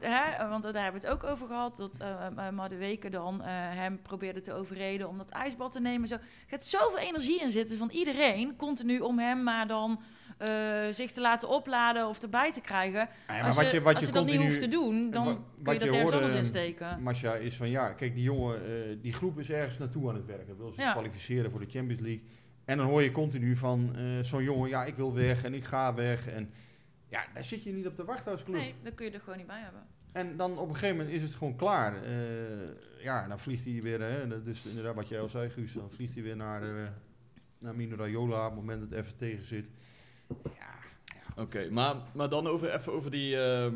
hè, want daar hebben we het ook over gehad, dat eh Madueke dan eh, hem probeerde te overreden om dat ijsbad te nemen. Zo. Er gaat zoveel energie in zitten van iedereen, continu om hem maar dan eh, zich te laten opladen of erbij te krijgen.
Ja, maar
als
wat
je,
je, wat
als
je
je dat niet hoeft te doen, dan kun je dat ergens
hoorde,
anders insteken.
Masha is van ja, kijk, die jongen, eh, die groep is ergens naartoe aan het werken. Wil zich
Ja.
kwalificeren voor de Champions League. En dan hoor je continu van eh, zo'n jongen, ja, ik wil weg en ik ga weg. En ja, daar zit je niet op te wachten als club.
Nee, dan kun je er gewoon niet bij hebben.
En dan op een gegeven moment is het gewoon klaar. Eh, ja, dan vliegt hij weer, hè, is inderdaad wat jij al zei, Guus, dan vliegt hij weer naar, eh naar Mino Raiola op het moment dat het even tegen zit. Ja,
Oké, maar, maar dan over, even over die eh,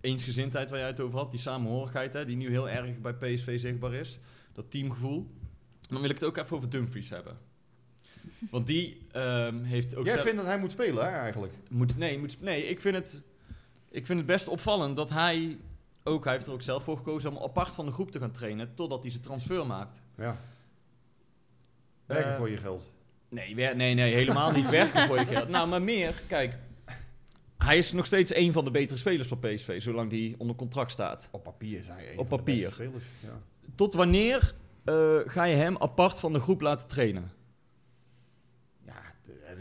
eensgezindheid waar jij het over had. Die samenhorigheid, hè, die nu heel erg bij PSV zichtbaar is. Dat teamgevoel. Dan wil ik het ook even over Dumfries hebben. Want die ehm, heeft ook...
jij vindt dat hij moet spelen, hè, eigenlijk?
Moet, nee, moet, nee ik, vind het, ik vind het best opvallend dat hij ook, hij heeft er ook zelf voor gekozen om apart van de groep te gaan trainen totdat hij zijn transfer maakt.
Ja. Werken
Eh,
voor je geld.
Nee, wer- nee, nee, helemaal niet werken voor je geld. Nou, maar meer, kijk, hij is nog steeds een van de betere spelers van PSV, zolang hij onder contract staat.
Op papier zijn hij een
Op
van de
papier.
beste spelers. Ja.
Tot wanneer eh, ga je hem apart van de groep laten trainen?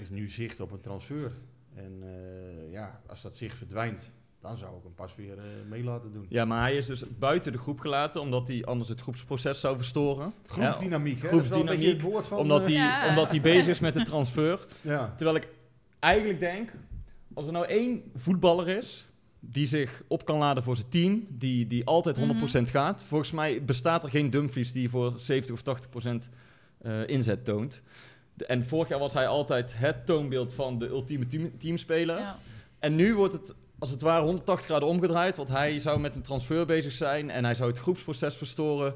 Is nu zicht op een transfer. En eh, ja, als dat zicht verdwijnt, dan zou ik hem pas weer eh, mee laten doen.
Ja, maar hij is dus buiten de groep gelaten, omdat hij anders het groepsproces zou verstoren.
Groepsdynamiek, hè?
groepsdynamiek,
het van...
omdat,
eh,
hij,
Ja.
omdat hij bezig is met de transfer. *laughs*
ja.
Terwijl ik eigenlijk denk, als er nou één voetballer is die zich op kan laden voor zijn team, die, die altijd 100% gaat. Volgens mij bestaat er geen Dumfries die voor 70 of 80% eh, inzet toont. De- en vorig jaar was hij altijd het toonbeeld van de ultieme team, teamspeler.
Ja.
En nu wordt het als het ware 180 graden omgedraaid, want hij zou met een transfer bezig zijn en hij zou het groepsproces verstoren.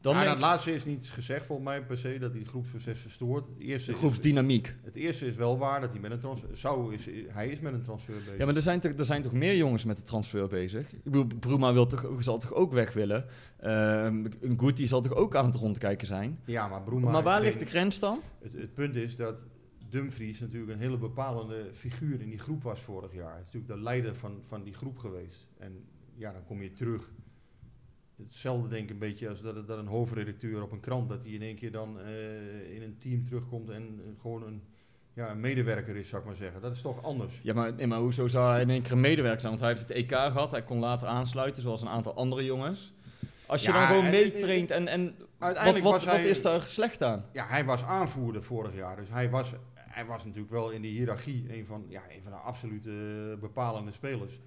Dan
Maar
denk
dat laatste is niet gezegd volgens mij per se dat hij het groepsproces verstoort. Het eerste,
de
is,
groepsdynamiek.
het eerste is wel waar dat hij met een transfer... Zou is, hij is met een transfer bezig.
Ja, maar er zijn, toch, er zijn toch meer jongens met de transfer bezig? Ik bedoel, Bruma wil toch, zal toch ook weg willen? Ehm een Guti zal toch ook aan het rondkijken zijn?
Ja, maar Broema
Maar, waar
geen-
ligt de grens dan?
Het, het punt is dat Dumfries natuurlijk een hele bepalende figuur in die groep was vorig jaar. Hij is natuurlijk de leider van, van die groep geweest. En ja, dan kom je terug. Hetzelfde denk ik een beetje als dat, dat een hoofdredacteur op een krant, dat hij in één keer dan eh, in een team terugkomt en eh, gewoon een, ja, een medewerker is, zou ik maar zeggen. Dat is toch anders.
Ja, maar, nee, maar hoezo zou hij in één keer een medewerker zijn? Want hij heeft het EK gehad, hij kon later aansluiten, zoals een aantal andere jongens. Als je
Ja,
dan gewoon meetraint en, en wat,
Uiteindelijk
wat,
was
wat
hij,
is daar slecht aan?
Ja, hij was aanvoerder vorig jaar. Dus hij was, hij was natuurlijk wel in de hiërarchie een van, ja, een van de absolute eh, bepalende spelers.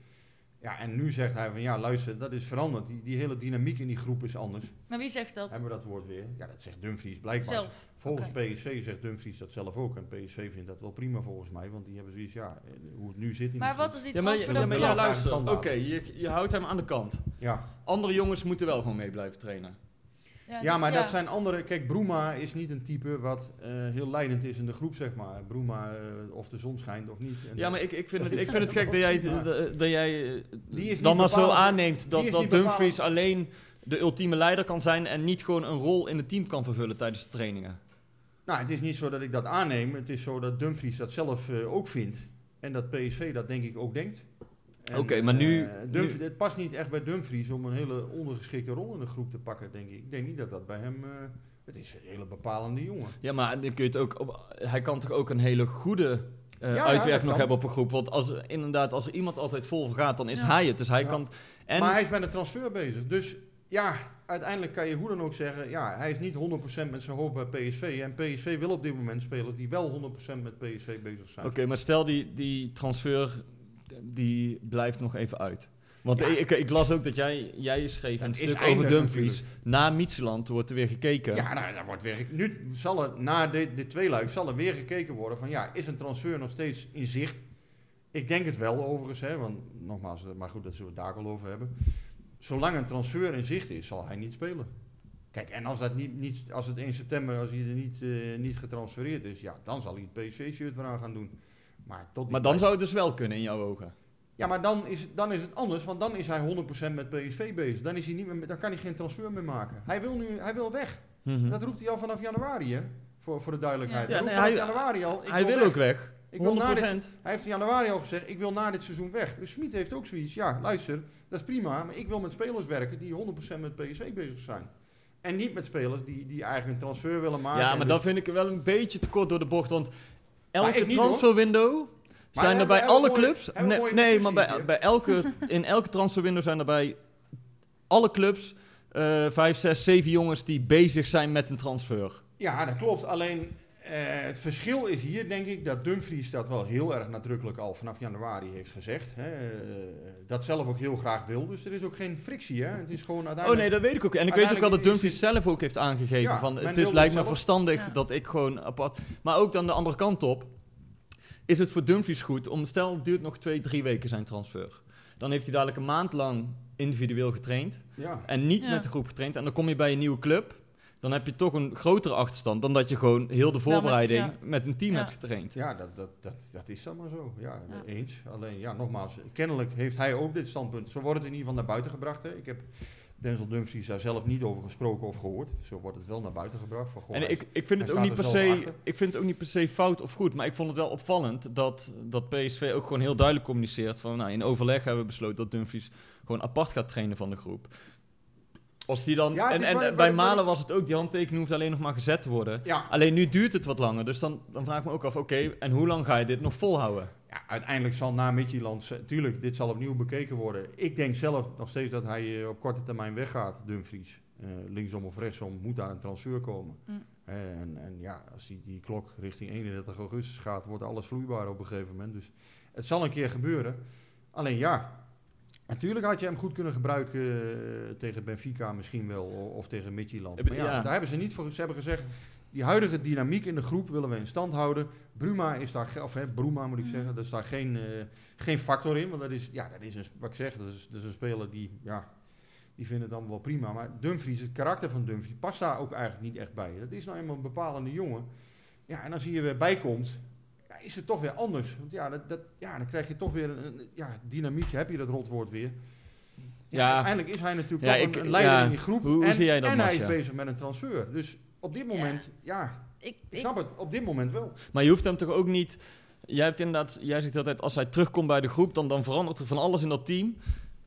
Ja, en nu zegt hij van ja, luister, dat is veranderd. Die, die hele dynamiek in die groep is anders.
Maar wie zegt dat?
Hebben we dat woord weer? Ja, dat zegt Dumfries blijkbaar.
Zelf.
Volgens. PSV zegt Dumfries dat zelf ook. En PSV vindt dat wel prima volgens mij. Want die hebben zoiets, ja, eh, hoe het nu zit in
Maar wat is die
Ja, maar,
transfer
ja, maar luister, oké, je, je houdt hem aan de kant.
Ja,
Andere jongens moeten wel gewoon mee blijven trainen.
Ja
dus
maar dat zijn andere... Kijk, Broema is niet een type wat eh, heel leidend is in de groep, zeg maar. Broema, eh, of de zon schijnt of niet. En
Ja, maar ik, ik, vind, het, ik vind het gek dat jij, dat, dat jij eh,
Die is
dan maar zo aanneemt dat, dat Dumfries alleen de ultieme leider kan zijn en niet gewoon een rol in het team kan vervullen tijdens de trainingen.
Nou, het is niet zo dat ik dat aanneem. Het is zo dat Dumfries dat zelf ook vindt. En dat PSV dat denk ik ook denkt.
Oké, maar nu-
eh, Dumf- Het past niet echt bij Dumfries om een hele ondergeschikte rol in de groep te pakken, denk ik. Ik denk niet dat dat bij hem... eh, het is een hele bepalende jongen.
Ja, maar dan kun je het ook op, hij kan toch ook een hele goede
ja,
uitwerking nog
kan.
hebben op een groep. Want als, er- inderdaad, als er iemand altijd vol gaat, dan is
Ja.
hij het. Dus hij kan... En,
Maar hij is met een transfer bezig. Dus ja, uiteindelijk kan je hoe dan ook zeggen... Ja, hij is niet 100% met zijn hoofd bij PSV. En PSV wil op dit moment spelers die wel 100% met PSV bezig zijn.
Oké, maar stel die, die transfer, die blijft nog even uit. Want
Ja.
ik, ik las ook dat jij, jij schreef
Dat
een stuk over Dumfries. Na Mietseland wordt er weer gekeken.
Ja, nou, daar wordt weer, nu zal er na dit, dit tweeluik zal er weer gekeken worden van ja, is een transfer nog steeds in zicht? Ik denk het wel overigens, hè, want nogmaals, eh, maar goed, dat zullen we het daar wel over hebben. Zolang een transfer in zicht is, zal hij niet spelen. Kijk, en als, dat niet, niet, als het 1 september, als hij er niet, eh, niet getransfereerd is, ja, dan zal hij het PSV-shirt weer aan gaan doen. Maar, tot
Maar dan
tijd-
zou het dus wel kunnen in jouw ogen.
Ja, maar dan is, het- dan is het anders, want dan is hij 100% met PSV bezig. Dan, is hij niet meer, met- dan kan hij geen transfer meer maken. Hij wil nu, hij wil weg.
Mhm.
Dat roept hij al vanaf januari, hè? Voor, voor de duidelijkheid.
Ja.
hij
Ja,
roept
nee,
vanaf
hij-
januari al. ik
hij wil
weg.
ook weg.
Ik wil na
100%.
dit, hij heeft in januari al gezegd, ik wil na dit seizoen weg. Dus Smit heeft ook zoiets. Ja, luister, dat is prima. Maar ik wil met spelers werken die 100% met PSV bezig zijn. En niet met spelers die, die eigenlijk een transfer willen maken.
Ja, maar
dus-
dan vind ik er wel een beetje te kort door de bocht. Want elke
niet,
transferwindow zijn er bij alle
mooie-
clubs... Nee, maar bij, bij elke, in elke transferwindow zijn er bij alle clubs... eh vijf, zes, zeven jongens die bezig zijn met een transfer.
Ja, dat klopt. Alleen het verschil is hier, denk ik, dat Dumfries dat wel heel erg nadrukkelijk al vanaf januari heeft gezegd. Hè, eh, dat zelf ook heel graag wil. Dus er is ook geen frictie. Hè. Het is gewoon
Oh
uiteindelijk...
nee, dat weet ik ook. En ik weet ook wel dat Dumfries zelf ook heeft aangegeven
Ja,
van... Het is, lijkt me
zelf.
verstandig
Ja.
dat ik gewoon apart... Maar ook dan de andere kant op. Is het voor Dumfries goed om... Stel, het duurt nog twee, drie weken zijn transfer. Dan heeft hij dadelijk een maand lang individueel getraind.
Ja.
En niet
Ja.
met de groep getraind. En dan kom je bij een nieuwe club. Dan heb je toch een grotere achterstand dan dat je gewoon heel de voorbereiding
ja.
met een team
Ja.
hebt getraind.
Ja, dat, dat, dat, dat is dan maar zo. Ja,
Ja.
eens. Alleen, ja, nogmaals, kennelijk heeft hij ook dit standpunt. Zo wordt het in ieder geval naar buiten gebracht. Hè. Ik heb Denzel Dumfries daar zelf niet over gesproken of gehoord. Zo wordt het wel naar buiten gebracht. Van, goh,
En
hij
ik, ik, vind het ook niet per
er
se,
achter.
ik vind het ook niet per se fout of goed. Maar ik vond het wel opvallend dat, dat PSV ook gewoon heel duidelijk communiceert. Van, nou, in overleg hebben we besloten dat Dumfries gewoon apart gaat trainen van de groep. Als die dan,
Ja,
en
is
en
wel-
bij Malen was het ook, die handtekening hoeft alleen nog maar gezet te worden.
Ja,
Alleen nu duurt het wat langer. Dus dan, dan vraag ik me ook af, oké, en hoe lang ga je dit nog volhouden?
Ja, uiteindelijk zal na Midtjylland, tuurlijk, dit zal opnieuw bekeken worden. Ik denk zelf nog steeds dat hij eh, op korte termijn weggaat, Dumfries. Eh, linksom of rechtsom moet daar een transfer komen.
Mm.
En, en ja, als die, die klok richting 31 augustus gaat, wordt alles vloeibaar op een gegeven moment. Dus het zal een keer gebeuren. Alleen ja, natuurlijk had je hem goed kunnen gebruiken eh, tegen Benfica misschien wel, of tegen Midtjylland. Maar ja,
ja.
daar hebben ze niet voor. Ze hebben gezegd, die huidige dynamiek in de groep willen we in stand houden. Bruma is daar, of hè, Bruma moet ik
Mm.
zeggen, daar is daar geen, eh, geen factor in. Want dat is, ja, dat is een, wat ik zeg, dat is, dat is een speler die, ja, die vinden het dan wel prima. Maar Dumfries, het karakter van Dumfries, past daar ook eigenlijk niet echt bij. Dat is nou eenmaal een bepalende jongen. Ja, en als hij er weer bij komt, is het toch weer anders. Want ja, dat, dat, ja dan krijg je toch weer een, een- ja, dynamiek, heb je dat rotwoord weer. Ja,
Ja.
uiteindelijk is hij natuurlijk
Ja,
toch
ik-
een, leider
ja.
in die groep.
Hoe- hoe
en
zie jij dat,
en hij is bezig met een transfer. Dus op dit moment, ja,
Ik,
ik
ik,
snap het, op dit moment wel.
Maar je hoeft hem toch ook niet... Jij hebt inderdaad, jij zegt altijd, als hij terugkomt bij de groep, dan, dan verandert er van alles in dat team.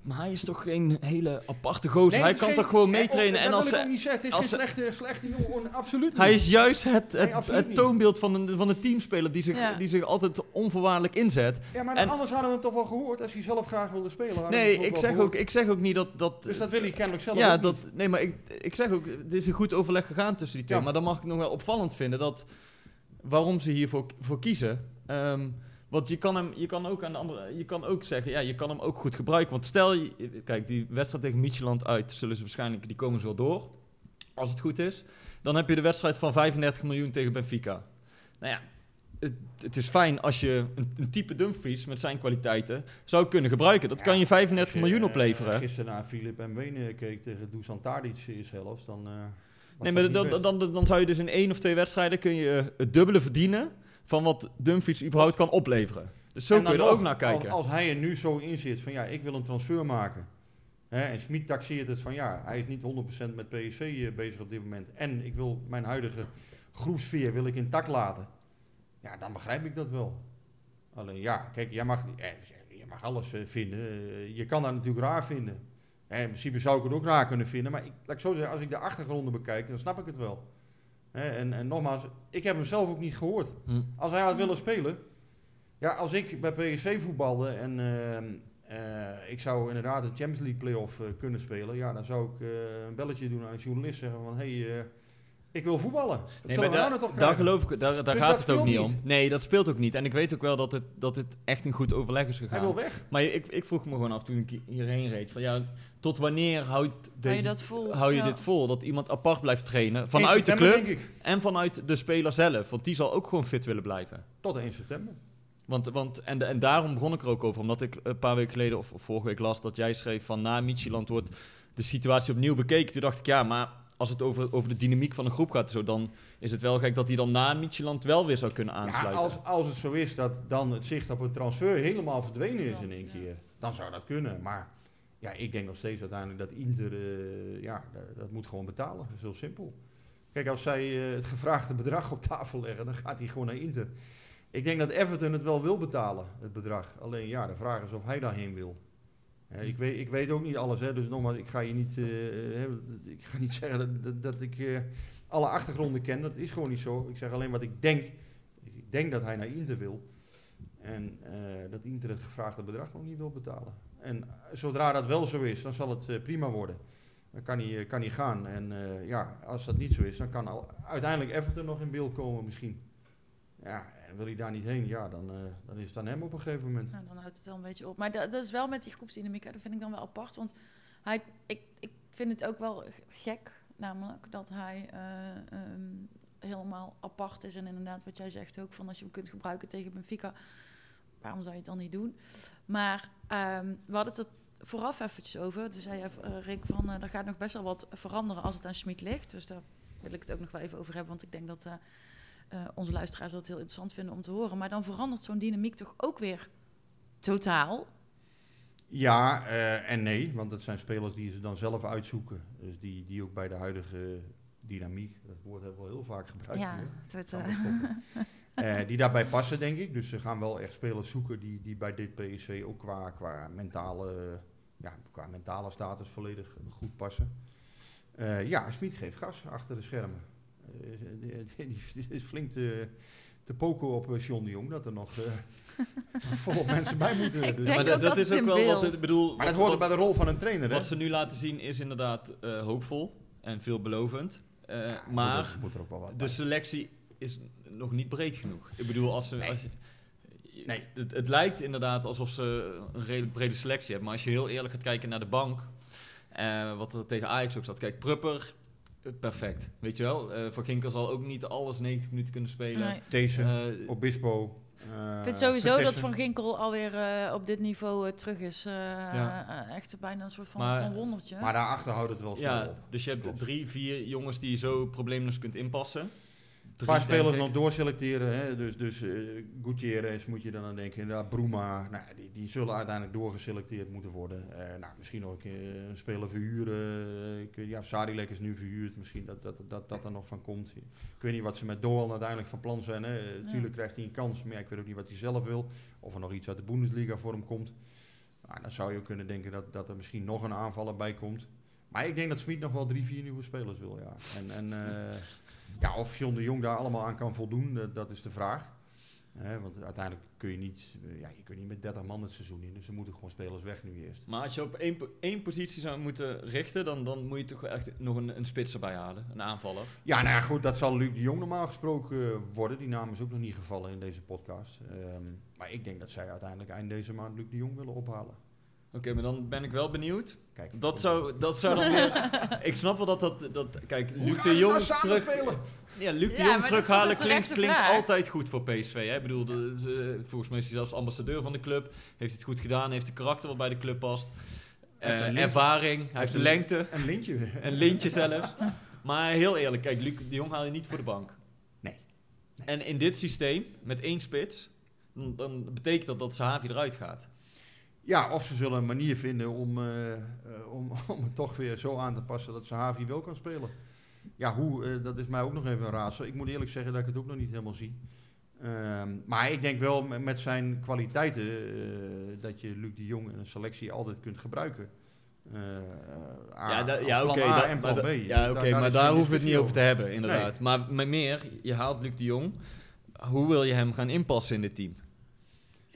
Maar hij is toch geen hele aparte gozer.
Nee,
hij kan
geen-
toch gewoon meetrainen. En
dat
als
wil ik niet zeggen. Het is
als
geen slechte, slechte jongen, absoluut niet.
Hij is juist het, het, toonbeeld van een, van een teamspeler die zich,
Ja.
die zich altijd onvoorwaardelijk inzet.
Ja, maar
en-
anders hadden we hem toch wel gehoord als hij zelf graag wilde spelen.
Nee, ik zeg,
gehoord.
ook, ik zeg ook niet dat... dat
Dus dat wil hij kennelijk zelf
ja,
ook
dat,
niet.
nee, maar ik, ik zeg ook, er is een goed overleg gegaan tussen die twee.
Ja.
Maar dan mag ik nog wel opvallend vinden dat waarom ze hiervoor voor kiezen. Ehm, want je kan hem, je kan ook aan de andere, je kan ook zeggen, ja, je kan hem ook goed gebruiken. Want stel je, kijk, die wedstrijd tegen Micheland uit, zullen ze waarschijnlijk, die komen ze wel door, als het goed is. Dan heb je de wedstrijd van 35 miljoen tegen Benfica. Nou ja, het, het is fijn als je een, een type Dumfries met zijn kwaliteiten zou kunnen gebruiken. Dat
Ja,
kan je 35
Als je,
miljoen
eh,
opleveren.
gisteren naar Filip en Wenen keek tegen Dusan Tadic zelfs, dan... eh,
Nee, maar dan,
best.
dan, dan zou je dus in één of twee wedstrijden kun je het dubbele verdienen van wat Dumfries überhaupt kan opleveren. Dus zo kun je er ook naar kijken.
Als, als hij er nu zo in zit van ja, ik wil een transfer maken. Hè, en Smit taxeert het van ja, hij is niet 100% met PSV eh, bezig op dit moment. En ik wil mijn huidige groepsfeer wil ik intact laten. Ja, dan begrijp ik dat wel. Alleen ja, kijk, jij mag, eh, je mag alles eh, vinden. Eh, je kan dat natuurlijk raar vinden. Hè, in principe zou ik het ook raar kunnen vinden. Maar ik, laat ik zo zeggen, als ik de achtergronden bekijk, dan snap ik het wel. Hè, en, en nogmaals, ik heb hem zelf ook niet gehoord.
Hm.
Als hij had willen spelen. Ja, als ik bij PSV voetbalde en ehm, eh, ik zou inderdaad een Champions League play-off eh, kunnen spelen. Ja, dan zou ik eh, een belletje doen aan een journalist zeggen van... Hé, hey, eh, ik wil voetballen. Dat
Nee, daar,
nou toch
daar geloof ik, daar, daar
Dus
gaat het ook niet om. Nee, dat speelt ook niet. En ik weet ook wel dat het, dat het echt een goed overleg is
Hij
gegaan.
wil weg.
Maar ik, ik vroeg me gewoon af toen ik hierheen reed. Van ja, tot wanneer houdt
hou
deze,
je dat vol?
hou je
Ja.
dit vol? Dat iemand apart blijft trainen
1
vanuit de club
denk ik.
en vanuit de speler zelf. Want die zal ook gewoon fit willen blijven.
Tot 1 september.
Want, want, en, en daarom begon ik er ook over. Omdat ik een paar weken geleden of, of vorige week las dat jij schreef van na Micheland wordt de situatie opnieuw bekeken. Toen dacht ik, ja, maar als het over, over de dynamiek van een groep gaat, zo, dan is het wel gek dat hij dan na Micheland wel weer zou kunnen
Ja,
aansluiten.
als, als het zo is dat dan het zicht op een transfer helemaal verdwenen is in één keer. Dan zou dat kunnen. Maar ja, ik denk nog steeds uiteindelijk dat Inter... eh, ja, dat, moet gewoon betalen. Dat is heel simpel. Kijk, als zij eh, het gevraagde bedrag op tafel leggen, dan gaat hij gewoon naar Inter. Ik denk dat Everton het wel wil betalen, het bedrag. Alleen ja, de vraag is of hij daarheen wil. Ik, weet, ik weet ook niet alles, hè, dus nogmaals, ik ga je niet, eh, ik ga niet *laughs* zeggen dat, dat, dat ik alle achtergronden ken. Dat is gewoon niet zo. Ik zeg alleen wat ik denk. Ik denk dat hij naar Inter wil. En dat Inter het gevraagde bedrag nog niet wil betalen. En zodra dat wel zo is, dan zal het eh, prima worden. Dan kan hij, eh, kan hij gaan. En eh, ja, als dat niet zo is, dan kan al, uiteindelijk Everton nog in beeld komen misschien. Ja, en wil hij daar niet heen, ja, dan, dan is het aan hem op een gegeven moment.
Nou, dan houdt het wel een beetje op. Maar dat, dat is wel met die groepsdynamiek, dat vind ik dan wel apart. Want hij, ik, ik vind het ook wel gek, namelijk, dat hij eh, ehm, helemaal apart is. En inderdaad, wat jij zegt ook, van als je hem kunt gebruiken tegen Benfica, waarom zou je het dan niet doen? Maar ehm, we hadden het er vooraf eventjes over. Toen zei eh, Rick, van eh er gaat nog best wel wat veranderen als het aan Schmid ligt. Dus daar wil ik het ook nog wel even over hebben, want ik denk dat... eh, onze luisteraars dat heel interessant vinden om te horen. Maar dan verandert zo'n dynamiek toch ook weer totaal.
Ja en nee, want het zijn spelers die ze dan zelf uitzoeken. Dus die, die ook bij de huidige dynamiek, dat woord hebben we wel heel vaak gebruikt.
ja,
nu,
het wordt, *laughs* eh,
die daarbij passen, denk ik. Dus ze gaan wel echt spelers zoeken die, die bij dit PSV ook qua, qua, mentale, ja, qua mentale status volledig goed passen. Eh, ja, Smit geeft gas achter de schermen. Eh, die, die, die is flink te, te poken op John de Jong, dat er nog eh *laughs* volop mensen bij moeten.
Ik
Dus-
denk
maar
ook
dat, dat
dat
is ook wel wat ik bedoel.
maar dat hoort
wat-
bij de rol van een trainer, hè?
Wat ze nu laten zien is inderdaad eh, hoopvol en veelbelovend. Eh,
Ja,
maar
moet er, moet er ook wel wat
de
bij.
selectie is nog niet breed genoeg. Ik bedoel, als ze.
Nee.
Als je,
Nee.
het, het lijkt inderdaad alsof ze een redelijk brede selectie hebben. Maar als je heel eerlijk gaat kijken naar de bank. eh, wat er tegen Ajax ook zat. Kijk, Prupper, eh, perfect. Weet je wel? Eh Van Ginkel zal ook niet alles 90 minuten kunnen spelen.
nee.
Deze,
Eh,
Obispo,
Ik vind sowieso dat Van Ginkel alweer eh, op dit niveau terug is.
Ja.
echt bijna een soort van,
Maar-
van wondertje.
Maar daarachter houdt het wel snel
Ja,
op.
dus je hebt
Klopt.
drie, vier jongens die je zo probleemloos kunt inpassen.
Een paar spelers nog doorselecteren. Hè? Dus, dus eh, Gutierrez moet je dan aan denken. Inderdaad, Bruma. Nou, die, die zullen uiteindelijk doorgeselecteerd moeten worden. Eh, nou, misschien nog een keer een speler verhuren. Eh, ja, Sadilek is nu verhuurd. Misschien dat dat, dat dat er nog van komt. Ik weet niet wat ze met Doan uiteindelijk van plan zijn. Hè? Eh, Tuurlijk krijgt hij een kans. Maar ja, ik weet ook niet wat hij zelf wil. Of er nog iets uit de Bundesliga voor hem komt. Nou, dan zou je ook kunnen denken dat, dat er misschien nog een aanvaller bij komt. Maar ik denk dat Smit nog wel drie, vier nieuwe spelers wil. Ja. En, en eh, ja, of John de Jong daar allemaal aan kan voldoen, dat, dat is de vraag. Want uiteindelijk kun je niet, eh, ja, je kunt niet met 30 man het seizoen in. Dus er moeten gewoon spelers weg nu eerst.
Maar als je op één, één positie zou moeten richten, dan, dan moet je toch echt nog een, een spits erbij halen. Een aanvaller.
Ja, nou ja, goed, dat zal Luc de Jong normaal gesproken eh, worden. Die naam is ook nog niet gevallen in deze podcast. Ehm, maar ik denk dat zij uiteindelijk eind deze maand Luc de Jong willen ophalen.
Oké, maar dan ben ik wel benieuwd.
Kijk,
Dat zou, dat zou dan weer... *laughs* ik snap wel dat dat... dat kijk, Luc de Jong
nou
terug...
spelen?
Ja, Luc de
Ja,
Jong terughalen klinkt, klinkt altijd goed voor PSV. Hè? Ik bedoel, volgens mij is hij zelfs ambassadeur van de club. Heeft het goed gedaan, heeft een karakter wat bij de club past.
Hij heeft
Eh,
een lint-
ervaring, hij heeft de lengte,
Een lintje.
een lintje zelfs. Maar heel eerlijk, kijk, Luc de Jong haal je niet voor de bank.
Nee. Nee.
En in dit systeem, met één spits, dan, dan betekent dat dat Sahavi eruit gaat.
Ja, of ze zullen een manier vinden om, eh, eh, om, *laughs* om het toch weer zo aan te passen dat Sahavi wel kan spelen. Ja, hoe, eh, dat is mij ook nog even een raadsel. Ik moet eerlijk zeggen dat ik het ook nog niet helemaal zie. Ehm, maar ik denk wel met, zijn kwaliteiten dat je Luc de Jong in een selectie altijd kunt gebruiken. A-
ja, da- ja oké,
en
maar,
plan
da-
B.
ja, oké, maar daar hoeven we het niet over te hebben, inderdaad.
Nee.
Maar meer, je haalt Luc de Jong. Hoe wil je hem gaan inpassen in dit team?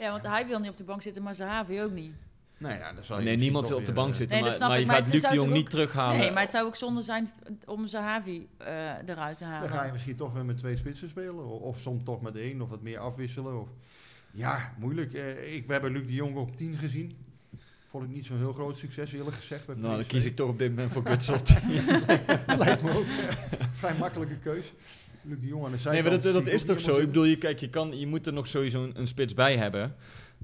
Ja, want hij wil niet op de bank zitten, maar Zahavi ook niet.
Nee, dan zal je
Nee, niemand wil op de bank
eh,
zitten,
Nee,
maar, maar je
maar
gaat Luc de Jong niet terughalen.
Nee, maar het zou ook zonde zijn om Zahavi eh eruit te
Dan
halen.
ga je misschien toch weer met twee spitsen spelen. Of, soms toch met één, of wat meer afwisselen. Of, ja, moeilijk. Eh, ik, we hebben Luc de Jong op 10 gezien. Vond ik niet zo'n heel groot succes, eerlijk gezegd.
Nou, dan kies ik toch op dit moment voor *laughs* Gutselt.
Lijkt me ook vrij makkelijke keus. Luc de Jong aan de
nee, maar dat, dat is toch zo? Ik bedoel, je, kijk, je, kan, je moet er nog sowieso een, een spits bij hebben.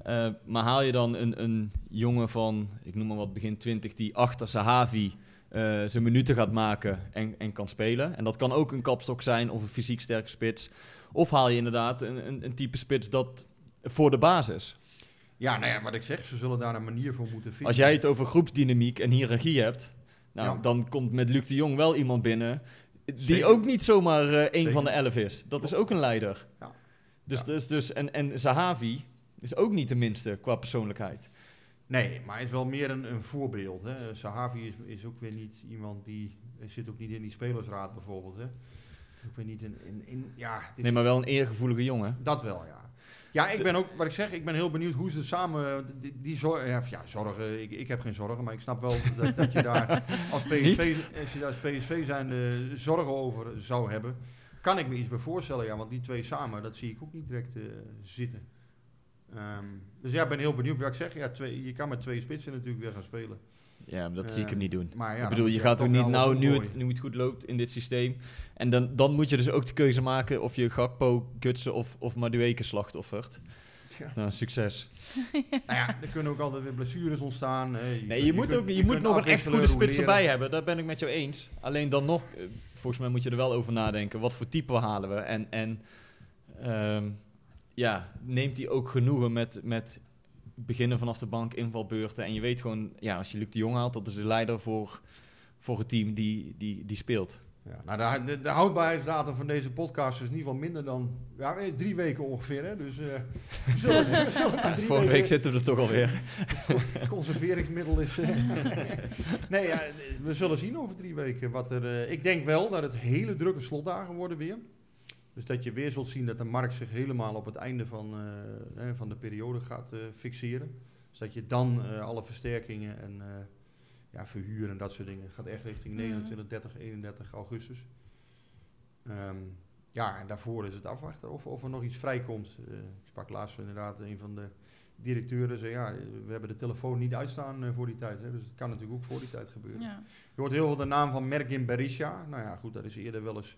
Eh, maar haal je dan een, een jongen van, ik noem maar wat, begin 20, die achter Sahavi eh, zijn minuten gaat maken en, en kan spelen. En dat kan ook een kapstok zijn of een fysiek sterke spits. Of haal je inderdaad een, een, een type spits dat voor de basis.
Ja, nou ja, wat ik zeg, ze zullen daar een manier voor moeten vinden.
Als jij het over groepsdynamiek en hiërarchie hebt, nou,
Ja.
dan komt met Luc de Jong wel iemand binnen die
Zeker.
ook niet zomaar eh een
Zeker.
van de elf is. Dat is ook een leider.
Ja.
Dus,
Ja.
dus, dus en, en Zahavi is ook niet de minste qua persoonlijkheid.
Nee, maar hij is wel meer een, een voorbeeld. Hè. Sahavi is, is ook weer niet iemand die... Zit ook niet in die spelersraad bijvoorbeeld. Hè. Ook weer niet in... in, in ja, het is
Nee, maar wel een eergevoelige jongen.
Dat wel, ja. Ja, ik ben ook, wat ik zeg, ik ben heel benieuwd hoe ze samen die, die zorgen, ja, zorgen, ik, ik heb geen zorgen, maar ik snap wel dat, dat je daar *laughs* als PSV, als je daar als PSV zijn zorgen over zou hebben, kan ik me iets bij voorstellen, ja, want die twee samen, dat zie ik ook niet direct eh, zitten. Ehm, dus ja, ik ben heel benieuwd. Wat ik zeg, ja, twee, je kan met twee spitsen natuurlijk weer gaan spelen.
Ja, dat
Eh,
zie ik hem niet doen.
Maar ja,
ik bedoel, je gaat
toch
ook niet, nou, nu het, nu het goed loopt in dit systeem. En dan, dan moet je dus ook de keuze maken of je Gakpo, Gutsen of, of Madueke slachtoffert.
Ja.
Nou, succes. *laughs*
Nou ja, er kunnen ook altijd weer blessures ontstaan. hè.
Nee, je, moet,
kunt-
ook, je,
je
moet nog een echt goede spits erbij hebben. Daar ben ik met jou eens. Alleen dan nog, eh, volgens mij moet je er wel over nadenken. Wat voor type halen we? En, en ehm, ja, neemt hij ook genoegen met, met beginnen vanaf de bank, invalbeurten. En je weet gewoon, ja, als je Luc de Jong haalt, dat is de leider voor, voor het team die, die, die speelt.
Ja, nou, de, de, de houdbaarheidsdatum van deze podcast is in ieder geval minder dan ja, eh, drie weken ongeveer. Hè? Dus we *laughs* zullen, we zullen na drie
Vorige week zitten we er toch alweer.
conserveringsmiddel is. eh, *laughs* nee, ja, we zullen zien over drie weken wat er. ik denk wel dat het hele drukke slotdagen worden weer. Dus dat je weer zult zien dat de markt zich helemaal op het einde van, eh, van de periode gaat eh, fixeren. Dus dat je dan eh, alle versterkingen en ja, verhuur en dat soort dingen gaat echt richting
Mhm.
29, 30, 31 augustus. Ehm, ja, en daarvoor is het afwachten of, of er nog iets vrijkomt. Ik sprak laatst inderdaad een van de directeuren. Zei, ja, we hebben de telefoon niet uitstaan voor die tijd. Hè, dus het kan natuurlijk ook voor die tijd gebeuren.
Ja.
Je hoort heel veel de naam van Merkin Berisha. Nou ja, goed, dat is eerder wel eens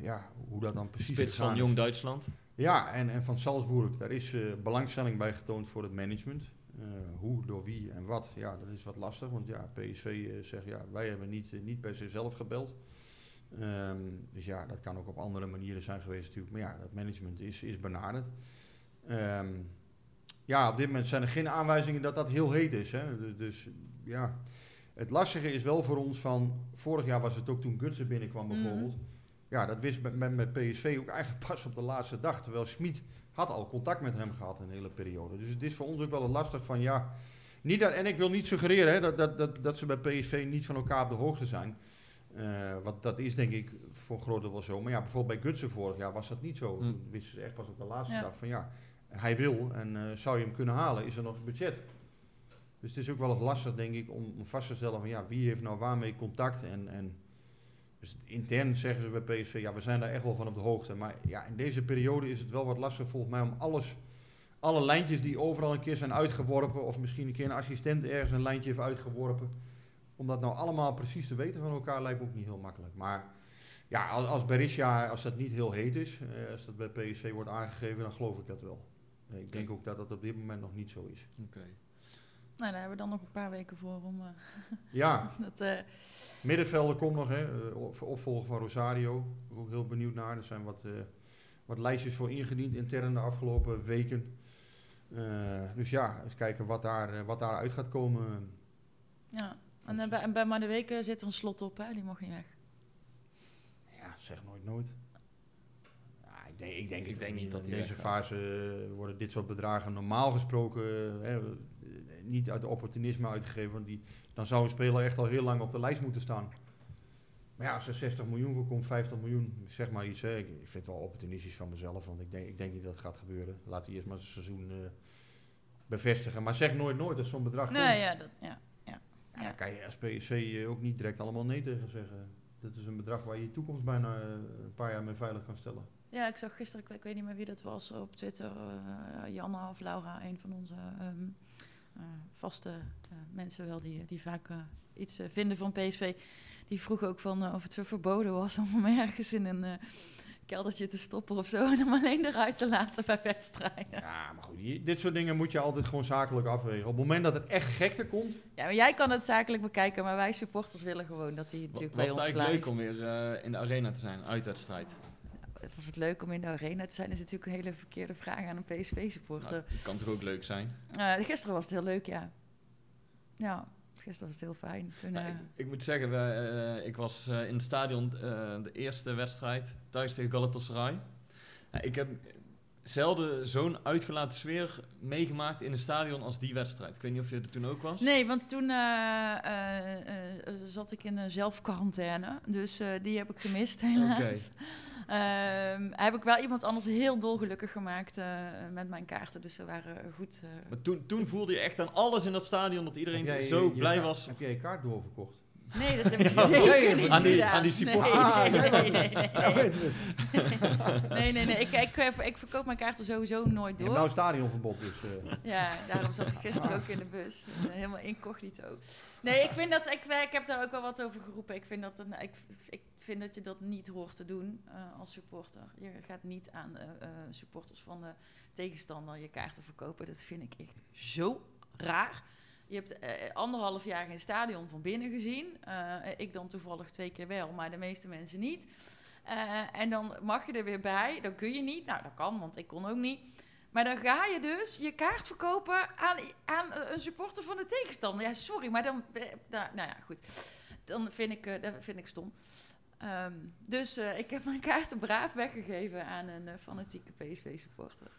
ja, hoe dat dan precies
Spits van
is.
Jong Duitsland.
Ja, en, en van Salzburg, daar is eh, belangstelling bij getoond voor het management. Eh, hoe, door wie en wat, ja, dat is wat lastig. Want ja, PSV eh, zegt, ja, wij hebben niet, eh, niet per se zelf gebeld. Ehm, dus ja, dat kan ook op andere manieren zijn geweest natuurlijk. Maar ja, dat management is, is benaderd. Ehm, ja, op dit moment zijn er geen aanwijzingen dat dat heel heet is. Hè. Dus, dus ja, het lastige is wel voor ons van... Vorig jaar was het ook toen Gutsen binnenkwam
Mhm.
bijvoorbeeld. Ja, dat wist met, met, met PSV ook eigenlijk pas op de laatste dag. Terwijl Schmid had al contact met hem gehad een hele periode. Dus het is voor ons ook wel lastig van ja... Niet dat, en ik wil niet suggereren hè, dat, dat, dat, dat ze bij PSV niet van elkaar op de hoogte zijn. Eh, want dat is denk ik voor een groot deel wel zo. Maar ja, bijvoorbeeld bij Gutsen vorig jaar was dat niet zo.
Hm.
Toen wisten ze echt pas op de laatste
Ja.
dag van ja, hij wil en eh, zou je hem kunnen halen, is er nog budget. Dus het is ook wel lastig denk ik om, om vast te stellen van ja, wie heeft nou waarmee contact en... en dus intern zeggen ze bij PSV, ja, we zijn daar echt wel van op de hoogte. Maar ja, in deze periode is het wel wat lastig volgens mij om alles, alle lijntjes die overal een keer zijn uitgeworpen, of misschien een keer een assistent ergens een lijntje heeft uitgeworpen, om dat nou allemaal precies te weten van elkaar lijkt me ook niet heel makkelijk. Maar ja, als, als Berisha, als dat niet heel heet is, eh, als dat bij PSV wordt aangegeven, dan geloof ik dat wel. Eh, Ik denk ook dat dat op dit moment nog niet zo is.
Oké.
Nou, daar hebben we dan nog een paar weken voor om eh,
Ja, *laughs*
dat... eh,
Middenvelder komt nog, hè, eh, op- opvolger van Rosario. Ook heel benieuwd naar. Er zijn wat, eh, wat lijstjes voor ingediend intern de afgelopen weken. Eh, dus ja, eens kijken wat daar, wat daar uit gaat komen.
ja. En, bij, en bij Maar de Weken zit er een slot op, hè? Die mag niet weg.
Ja, zeg nooit nooit. Ja, ik denk, ik denk,
Ik denk niet dat
In deze fase worden dit soort bedragen normaal gesproken hè, niet uit opportunisme uitgegeven. Want die, dan zou een speler echt al heel lang op de lijst moeten staan. Maar ja, als er 60 miljoen voor komt, 50 miljoen, zeg maar iets. Hè, ik, vind het wel opportunistisch van mezelf, want ik denk, ik denk niet dat het gaat gebeuren. Laat hij eerst maar zijn seizoen eh, bevestigen. Maar zeg nooit nooit dat zo'n bedrag komt.
Nee, ja, dat, ja.
Ja, daar kan je als eh, ook niet direct allemaal nee tegen zeggen. Dat is een bedrag waar je je toekomst bijna eh, een paar jaar mee veilig kan stellen.
Ja, ik zag gisteren, ik, weet- niet meer wie dat was, op Twitter, eh Janne of Laura, een van onze ehm, eh, vaste eh, mensen wel, die, die vaak eh, iets eh, vinden van PSV. Die vroeg ook van eh, of het zo verboden was *laughs* om hem ergens in een eh, keldertje te stoppen of zo en hem alleen eruit te laten bij wedstrijden.
Ja, maar goed, dit soort dingen moet je altijd gewoon zakelijk afwegen. Op het moment dat het echt gekte komt,
Ja, maar jij kan het zakelijk bekijken, maar wij supporters willen gewoon dat hij natuurlijk
Was
bij
het
ons
eigenlijk
blijft.
leuk om weer eh, in de arena te zijn, uitwedstrijd?
Was het leuk om in de arena te zijn? Dat is natuurlijk een hele verkeerde vraag aan een PSV-supporter.
Nou, kan toch ook leuk zijn?
Eh, gisteren was het heel leuk, ja. Ja, gisteren was het heel fijn. Toen,
Nou,
eh,
ik, ik moet zeggen, eh, ik was in het stadion de eerste wedstrijd thuis tegen Galatasaray. Ja, ik heb zelden zo'n uitgelaten sfeer meegemaakt in een stadion als die wedstrijd. Ik weet niet of je er toen ook was.
Nee, want toen eh, eh, eh, zat ik in een zelfquarantaine. Dus eh, die heb ik gemist, *laughs* helaas. Ehm, heb ik wel iemand anders heel dolgelukkig gemaakt eh, met mijn kaarten. Dus ze waren goed. eh,
Maar toen, toen voelde je echt aan alles in dat stadion dat iedereen
jij
zo
je- je
blij
kaart-
was.
Heb jij je kaart doorverkocht?
Nee, dat heb ik zeker
nee,
niet
aan die-
gedaan.
aan die supporters.
Nee, nee, nee, nee, nee, nee. Ik, ik, ik, ik verkoop mijn kaarten sowieso nooit door.
nou stadionverbod, dus... eh,
Ja, daarom zat ik gisteren ook in de bus. Eh, Helemaal incognito. Nee, ik vind dat... Ik, ik heb daar ook wel wat over geroepen. Ik vind dat, een, ik, ik vind dat je dat niet hoort te doen eh, als supporter. Je gaat niet aan eh, eh, supporters van de tegenstander je kaarten verkopen. Dat vind ik echt zo raar. Je hebt eh, anderhalf jaar geen stadion van binnen gezien. Eh, ik dan toevallig twee keer wel, maar de meeste mensen niet. Eh, en dan mag je er weer bij. Dan kun je niet. Nou, dat kan, want ik kon ook niet. Maar dan ga je dus je kaart verkopen aan, aan eh, een supporter van de tegenstander. Ja, sorry, maar dan... eh, nou, ja, goed. Dan vind ik, eh, dat vind ik stom. Ehm, dus eh, ik heb mijn kaarten braaf weggegeven aan een eh, fanatieke PSV-supporter.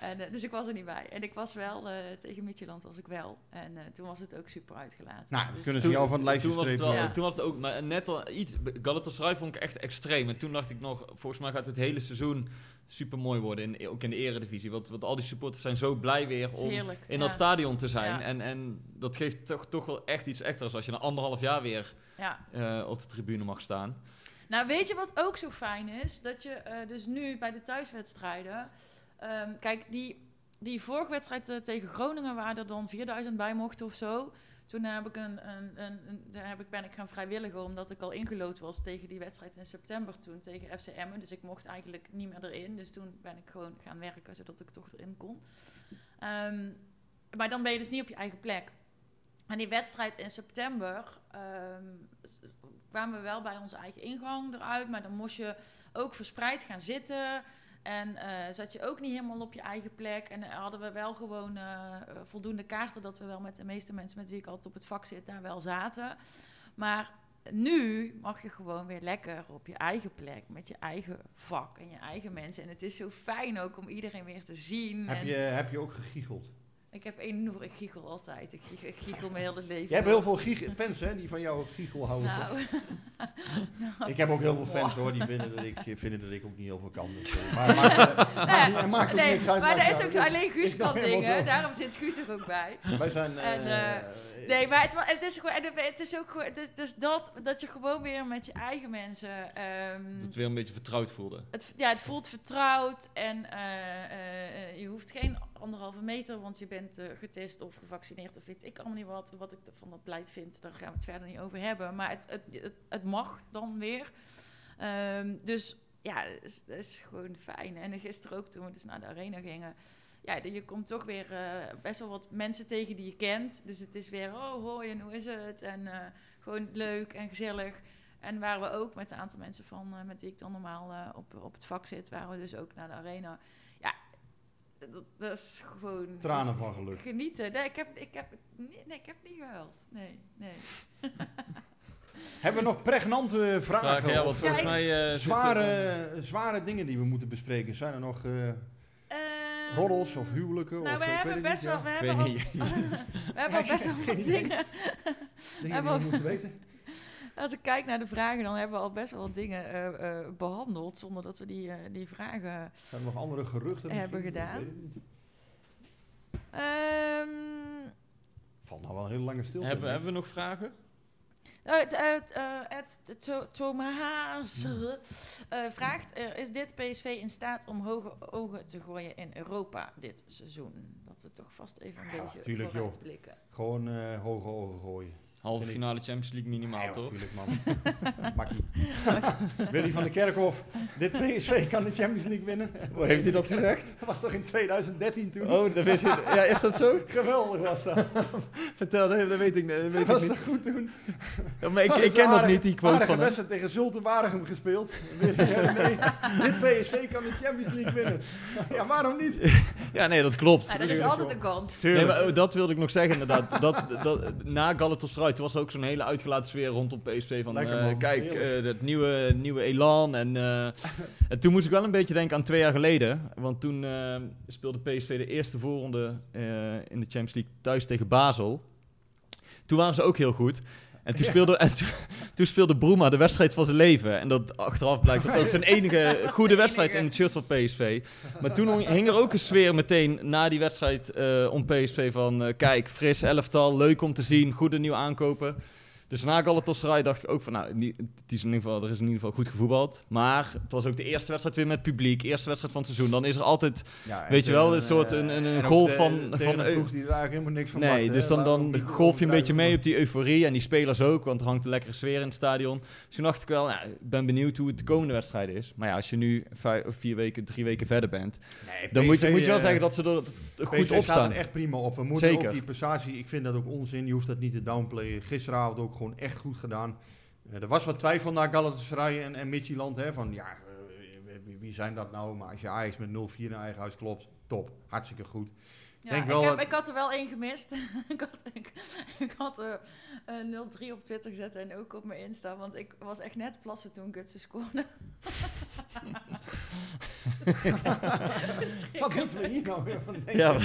En, eh, dus ik was er niet bij. En ik was wel, eh, tegen Midtjylland was ik wel. En eh, toen was het ook super uitgelaten.
nou,
Dus-
kunnen ze jou van het lijstje
toen was het, wel,
Ja.
toen was het ook, maar net al iets. Galatasaray vond ik echt extreem. En toen dacht ik nog, volgens mij gaat het hele seizoen super mooi worden, in, ook in de eredivisie. Want, want al die supporters zijn zo blij weer om
heerlijk.
in
ja.
dat stadion te zijn.
Ja.
En, en dat geeft toch, toch wel echt iets extra's als je na anderhalf jaar weer
Ja.
eh, op de tribune mag staan.
Nou, weet je wat ook zo fijn is? Dat je eh, dus nu bij de thuiswedstrijden... ehm, kijk, die, die vorige wedstrijd eh, tegen Groningen... waar er dan 4000 bij mochten of zo... Toen heb ik een, een, een, heb ik, ben ik gaan vrijwilligen omdat ik al ingelood was tegen die wedstrijd in september toen tegen FC Emmen. Dus ik mocht eigenlijk niet meer erin. Dus toen ben ik gewoon gaan werken zodat ik toch erin kon. Ehm, maar dan ben je dus niet op je eigen plek. En die wedstrijd in september ehm, kwamen we wel bij onze eigen ingang eruit. Maar dan moest je ook verspreid gaan zitten. En eh, zat je ook niet helemaal op je eigen plek. En eh, hadden we wel gewoon eh, voldoende kaarten dat we wel met de meeste mensen met wie ik altijd op het vak zit daar wel zaten. Maar nu mag je gewoon weer lekker op je eigen plek, met je eigen vak en je eigen mensen. En het is zo fijn ook om iedereen weer te zien.
Heb
En
je, heb je ook gegiegeld?
Ik heb enorm, ik giechel altijd. Ik giechel, ik giechel mijn hele leven.
Je hebt heel veel fans hè, die van jou ook giegel houden.
Nou, nou, *laughs*
Ik heb ook heel veel fans hoor, die vinden dat ik, vinden dat ik ook niet heel veel kan. Dus, eh, maar *laughs* maar maakt, maakt,
nee,
niks uit.
maar er is ook zo alleen Guus kan dingen. Daarom zit Guus er ook bij.
Wij zijn...
En,
eh,
eh, Nee, maar het, het is gewoon, en het is ook gewoon, dus, dus dat, dat je gewoon weer met je eigen mensen. ehm,
Dat het weer een beetje vertrouwd voelde.
het, ja, het voelt vertrouwd en eh, eh, eh, je hoeft geen anderhalve meter, want je bent eh, getest of gevaccineerd of weet ik allemaal niet wat. Wat ik van dat beleid vind, daar gaan we het verder niet over hebben. Maar het, het, het, mag dan weer. Ehm, dus ja, het is, is gewoon fijn. En gisteren ook toen we dus naar de arena gingen. Ja, je komt toch weer eh, best wel wat mensen tegen die je kent. Dus het is weer, oh hoi en hoe is het? En eh, gewoon leuk en gezellig. En waren we ook met een aantal mensen van met wie ik dan normaal op, op het vak zit, waren we dus ook naar de arena. Dat, dat is gewoon
Tranen van geluk.
genieten. Nee, ik heb, ik heb, nee, nee, ik heb niet gehuild. Nee, nee. *laughs*
Hebben we nog pregnante vragen?
Vraag, ja, want volgens
Ja,
mij... eh,
zware,
zitten-
zware dingen die we moeten bespreken? Zijn er nog eh
Ehm,
roddels of huwelijken?
Nou,
of,
we
eh,
hebben best
niet,
wel,
ja.
we hebben al,
niet. *laughs*
we hebben al *laughs*
Ja,
best wel wat dingen.
Dingen die
hebben
we moeten weten?
Als ik kijk naar de vragen, dan hebben we al best wel wat dingen eh, eh, behandeld, zonder dat we die, eh, die vragen...
Zijn er nog andere geruchten?
Hebben gedaan. Ehm,
Valt nou wel een hele lange stilte.
Hebben, hebben we nog vragen?
eh, eh, To- Thomas eh, vraagt, is dit PSV in staat om hoge ogen te gooien in Europa dit seizoen? Dat we toch vast even een
Ja,
beetje
tuurlijk, joh.
vooruitblikken.
Gewoon hoge ogen gooien.
Halve finale Champions League minimaal,
Nee,
toch?
natuurlijk man. *laughs* Makkie. Willy van der Kerkhof, dit PSV kan de Champions League winnen.
Hoe heeft hij dat gezegd?
Dat was toch in 2013 toen?
Oh, dat wist je. Ja, is dat zo?
Geweldig was dat.
Vertel, dat dat weet ik, dat weet
Dat
ik
was
niet.
toch goed toen?
Ja, maar ik,
Dat
ik
is
ken dat niet, die quote van hem.
wedstrijd tegen Zulte Waregem gespeeld. Ja, nee, dit PSV kan de Champions League winnen. Ja, waarom niet?
Ja, nee, dat klopt.
Ja, er is
Tuurlijk,
altijd een kans.
Nee, maar oh, dat wilde ik nog zeggen inderdaad. Dat, dat, na Galatasaray toen was ook zo'n hele uitgelaten sfeer rondom PSV. Van
Lekker,
eh, kijk, eh, dat nieuwe, nieuwe elan. En, eh, *laughs* en toen moest ik wel een beetje denken aan twee jaar geleden. Want toen speelde PSV de eerste voorronde in de Champions League thuis tegen Basel. Toen waren ze ook heel goed. En toen,
Ja.
speelde, en toen, toen speelde Broema de wedstrijd van zijn leven. En dat achteraf blijkt dat ook zijn enige goede wedstrijd in het shirt van PSV. Maar toen hing er ook een sfeer meteen na die wedstrijd eh, om PSV van... eh, kijk, fris elftal, leuk om te zien, goede nieuwe aankopen. Dus na Galatasaray dacht ik ook van... Nou, niet- het is in ieder geval, er is in ieder geval goed gevoetbald. Maar het was ook de eerste wedstrijd weer met publiek. Eerste wedstrijd van het seizoen. Dan is er altijd...
Ja,
Weet je wel, een soort een- een- een golf van- van
een
eu-
ploeg die er eigenlijk helemaal niks van
Nee, dus dan, dan golf je een beetje mee op die euforie. En die spelers ook, want er hangt een lekkere sfeer in het stadion. Dus toen dacht ik wel, nou, ik ben benieuwd hoe het de komende wedstrijd is. Maar ja, als je nu vijf, of vier weken, drie weken verder bent...
Nee,
dan moet je, moet je wel
eh,
zeggen dat ze er goed op
staat
staan.
er echt prima op. We moeten
Zeker.
ook die prestatie, ik vind dat ook onzin. Je hoeft dat niet te downplayen. Gisteravond ook gewoon echt goed gedaan. Eh, er was wat twijfel naar Galatasaray en, en Midtjylland. Hè, van ja, eh, wie, wie zijn dat nou? Maar als je Ajax met 0-4 in eigen huis klopt, top. Hartstikke goed.
Ja,
denk
ik,
wel
heb,
dat-
ik had er wel één gemist. *laughs* ik had, ik, ik had eh, eh, 0-3 op Twitter gezet en ook op mijn Insta. Want ik was echt net plassen toen Gutsen scoorde. *laughs*
Wat moeten we hier nou weer van *laughs* denken?
Ja,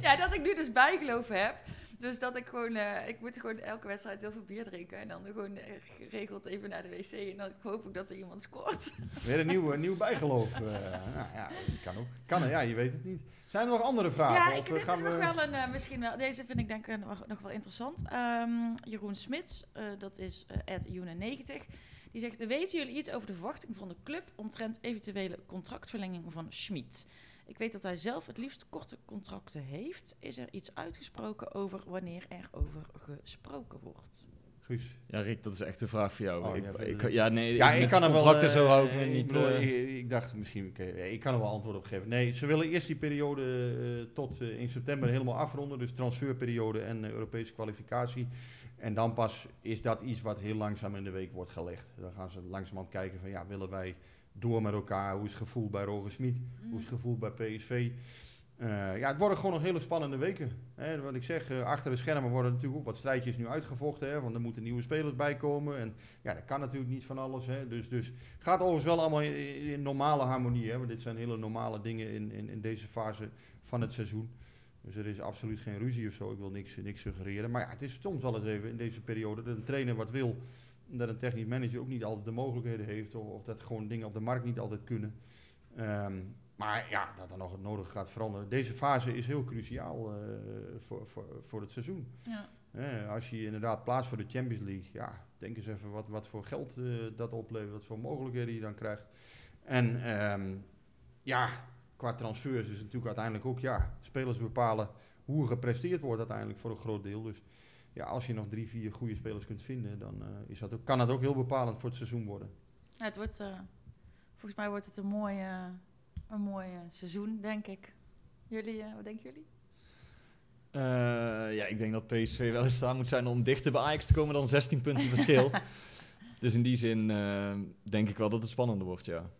ja, dat ik nu dus bijgeloof heb. Dus dat ik gewoon, eh, ik moet gewoon elke wedstrijd heel veel bier drinken. En dan gewoon eh, geregeld even naar de wc. En dan hoop ik dat er iemand scoort. *laughs*
Weer een nieuw, een nieuw bijgeloof. eh, nou, ja, dat kan ook. Kan, ja, je weet het niet. Zijn er nog andere vragen?
Ja,
Of,
ik, dit
gaan
is
we...
nog wel een, misschien wel, deze vind ik denk ik nog, nog wel interessant. Ehm, Jeroen Smits, eh, dat is uh, June90. Die zegt, weten jullie iets over de verwachting van de club omtrent eventuele contractverlenging van Schmid? Ik weet dat hij zelf het liefst korte contracten heeft. Is er iets uitgesproken over wanneer er over gesproken wordt?
Guus.
Ja, Rick, dat is echt een vraag voor jou.
Oh,
ik,
ja,
ik, ja, nee,
Ja, ik kan er wel.
contracten
eh,
zo me
ik
niet.
bedoel,
eh,
ik, ik dacht misschien, oké, ik kan er wel antwoord op geven. Nee, ze willen eerst die periode eh, tot eh, in september helemaal afronden. Dus transferperiode en eh, Europese kwalificatie. En dan pas is dat iets wat heel langzaam in de week wordt gelegd. Dan gaan ze langzamerhand kijken van ja, willen wij door met elkaar? Hoe is het gevoel bij Roger Smit? Hoe is het gevoel bij PSV? Eh, ja, het worden gewoon nog hele spannende weken. Hè, wat ik zeg, eh, achter de schermen worden natuurlijk ook wat strijdjes nu uitgevochten. Hè, want er moeten nieuwe spelers bij komen. En ja, dat kan natuurlijk niet van alles. Hè, dus, dus het gaat overigens wel allemaal in, normale harmonie. Hè, want dit zijn hele normale dingen in, in, in deze fase van het seizoen. Dus er is absoluut geen ruzie of zo. Ik wil niks, niks suggereren. Maar ja, het is soms wel eens even in deze periode dat een trainer wat wil. Dat een technisch manager ook niet altijd de mogelijkheden heeft. Of, of dat gewoon dingen op de markt niet altijd kunnen. Ehm, maar ja, dat er nog het nodige gaat veranderen. Deze fase is heel cruciaal eh, voor, voor, voor het seizoen.
Ja.
Als je inderdaad plaatst voor de Champions League, ja, denk eens even wat, wat voor geld eh, dat oplevert, wat voor mogelijkheden je dan krijgt. En ehm, ja, qua transfers is het natuurlijk uiteindelijk ook, ja, spelers bepalen hoe gepresteerd wordt uiteindelijk voor een groot deel. Dus ja, als je nog drie, vier goede spelers kunt vinden, dan eh, is dat ook, kan dat ook heel bepalend voor het seizoen worden.
Ja, het wordt, eh, volgens mij wordt het een mooi, een mooi seizoen, denk ik. Jullie, eh, wat denken jullie?
Eh, ja, ik denk dat PSV wel in staat moet zijn om dichter bij Ajax te komen dan 16 punten verschil. *laughs* dus in die zin eh, denk ik wel dat het spannender wordt, ja.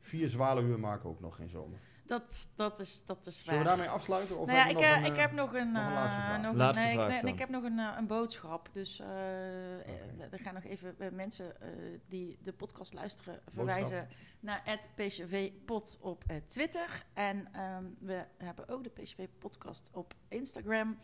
Vier zwaluwen maken ook nog geen zomer.
Dat, dat, is, dat is waar.
Zullen we daarmee afsluiten? Of
nou ja, ik, eh,
nog een,
ik
eh,
heb nog een,
nog een laatste
eh,
vraag?
nog een- nee, ik- nee, ik heb nog een, eh, een boodschap. Dus eh, eh, er gaan nog even eh, mensen eh, die de podcast luisteren verwijzen naar het PCV Pod op eh, Twitter. En ehm, we hebben ook de PCV Podcast op Instagram.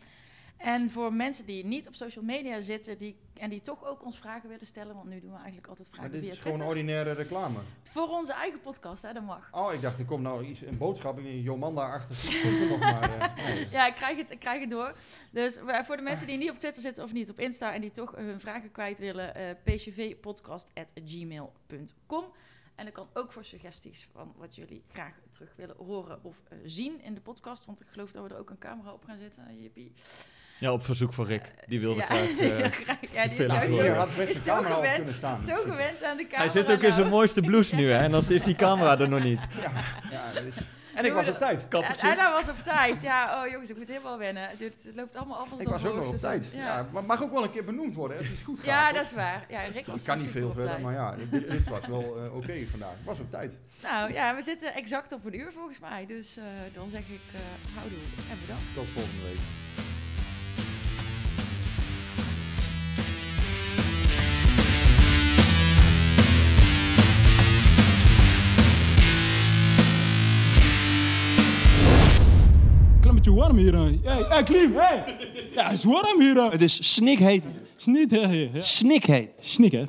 En voor mensen die niet op social media zitten die, en die toch ook ons vragen willen stellen, want nu doen we eigenlijk altijd
Maar
vragen
dit
via
is gewoon
Twitter.
ordinaire reclame.
Voor onze eigen podcast, hè, dat mag.
Oh, ik dacht, er komt nou iets, een boodschap in Jomanda-achtig. *laughs* eh, nee.
Ja, ik krijg het, ik krijg het door. Dus we- voor de mensen die niet op Twitter zitten of niet op Insta en die toch eh, hun vragen kwijt willen, eh pcvpodcast.gmail.com. En dat kan ook voor suggesties van wat jullie graag terug willen horen of eh, zien in de podcast. Want ik geloof dat we er ook een camera op gaan zetten. Jippie.
Ja, op verzoek van Rick. Die wilde
ja.
graag... *laughs* eh,
Ja, graag. Ja, die is nou zo,
had best
is
camera op
gewend,
kunnen staan.
zo gewend aan de camera.
Hij zit ook in zijn
nou.
mooiste blouse nu, hè? En dan is die *laughs* camera er nog niet.
Ja, ja, dat is- en ik was op tijd.
En
Kappertje.
Anna was op tijd. Ja, oh jongens, ik moet helemaal wennen. Het, het loopt allemaal anders
Ik was ook nog op tijd. Ja. maar mag ook wel een keer benoemd worden als iets goed gaat.
Ja, dat is waar. Ja, Rick was
Ik kan niet veel verder,
tijd.
maar ja, dit, dit was wel eh, oké vandaag. Ik was op tijd.
Nou ja, we zitten exact op een uur volgens mij. Dus eh, dan zeg ik eh houdoe en bedankt.
Tot volgende week.
Beetje warm hier. Hey, hey Klim, hey! Ja, het is warm hier.
Het is snikheet.
Snik, hè? Ja.
Snikheet.
Snik, hè?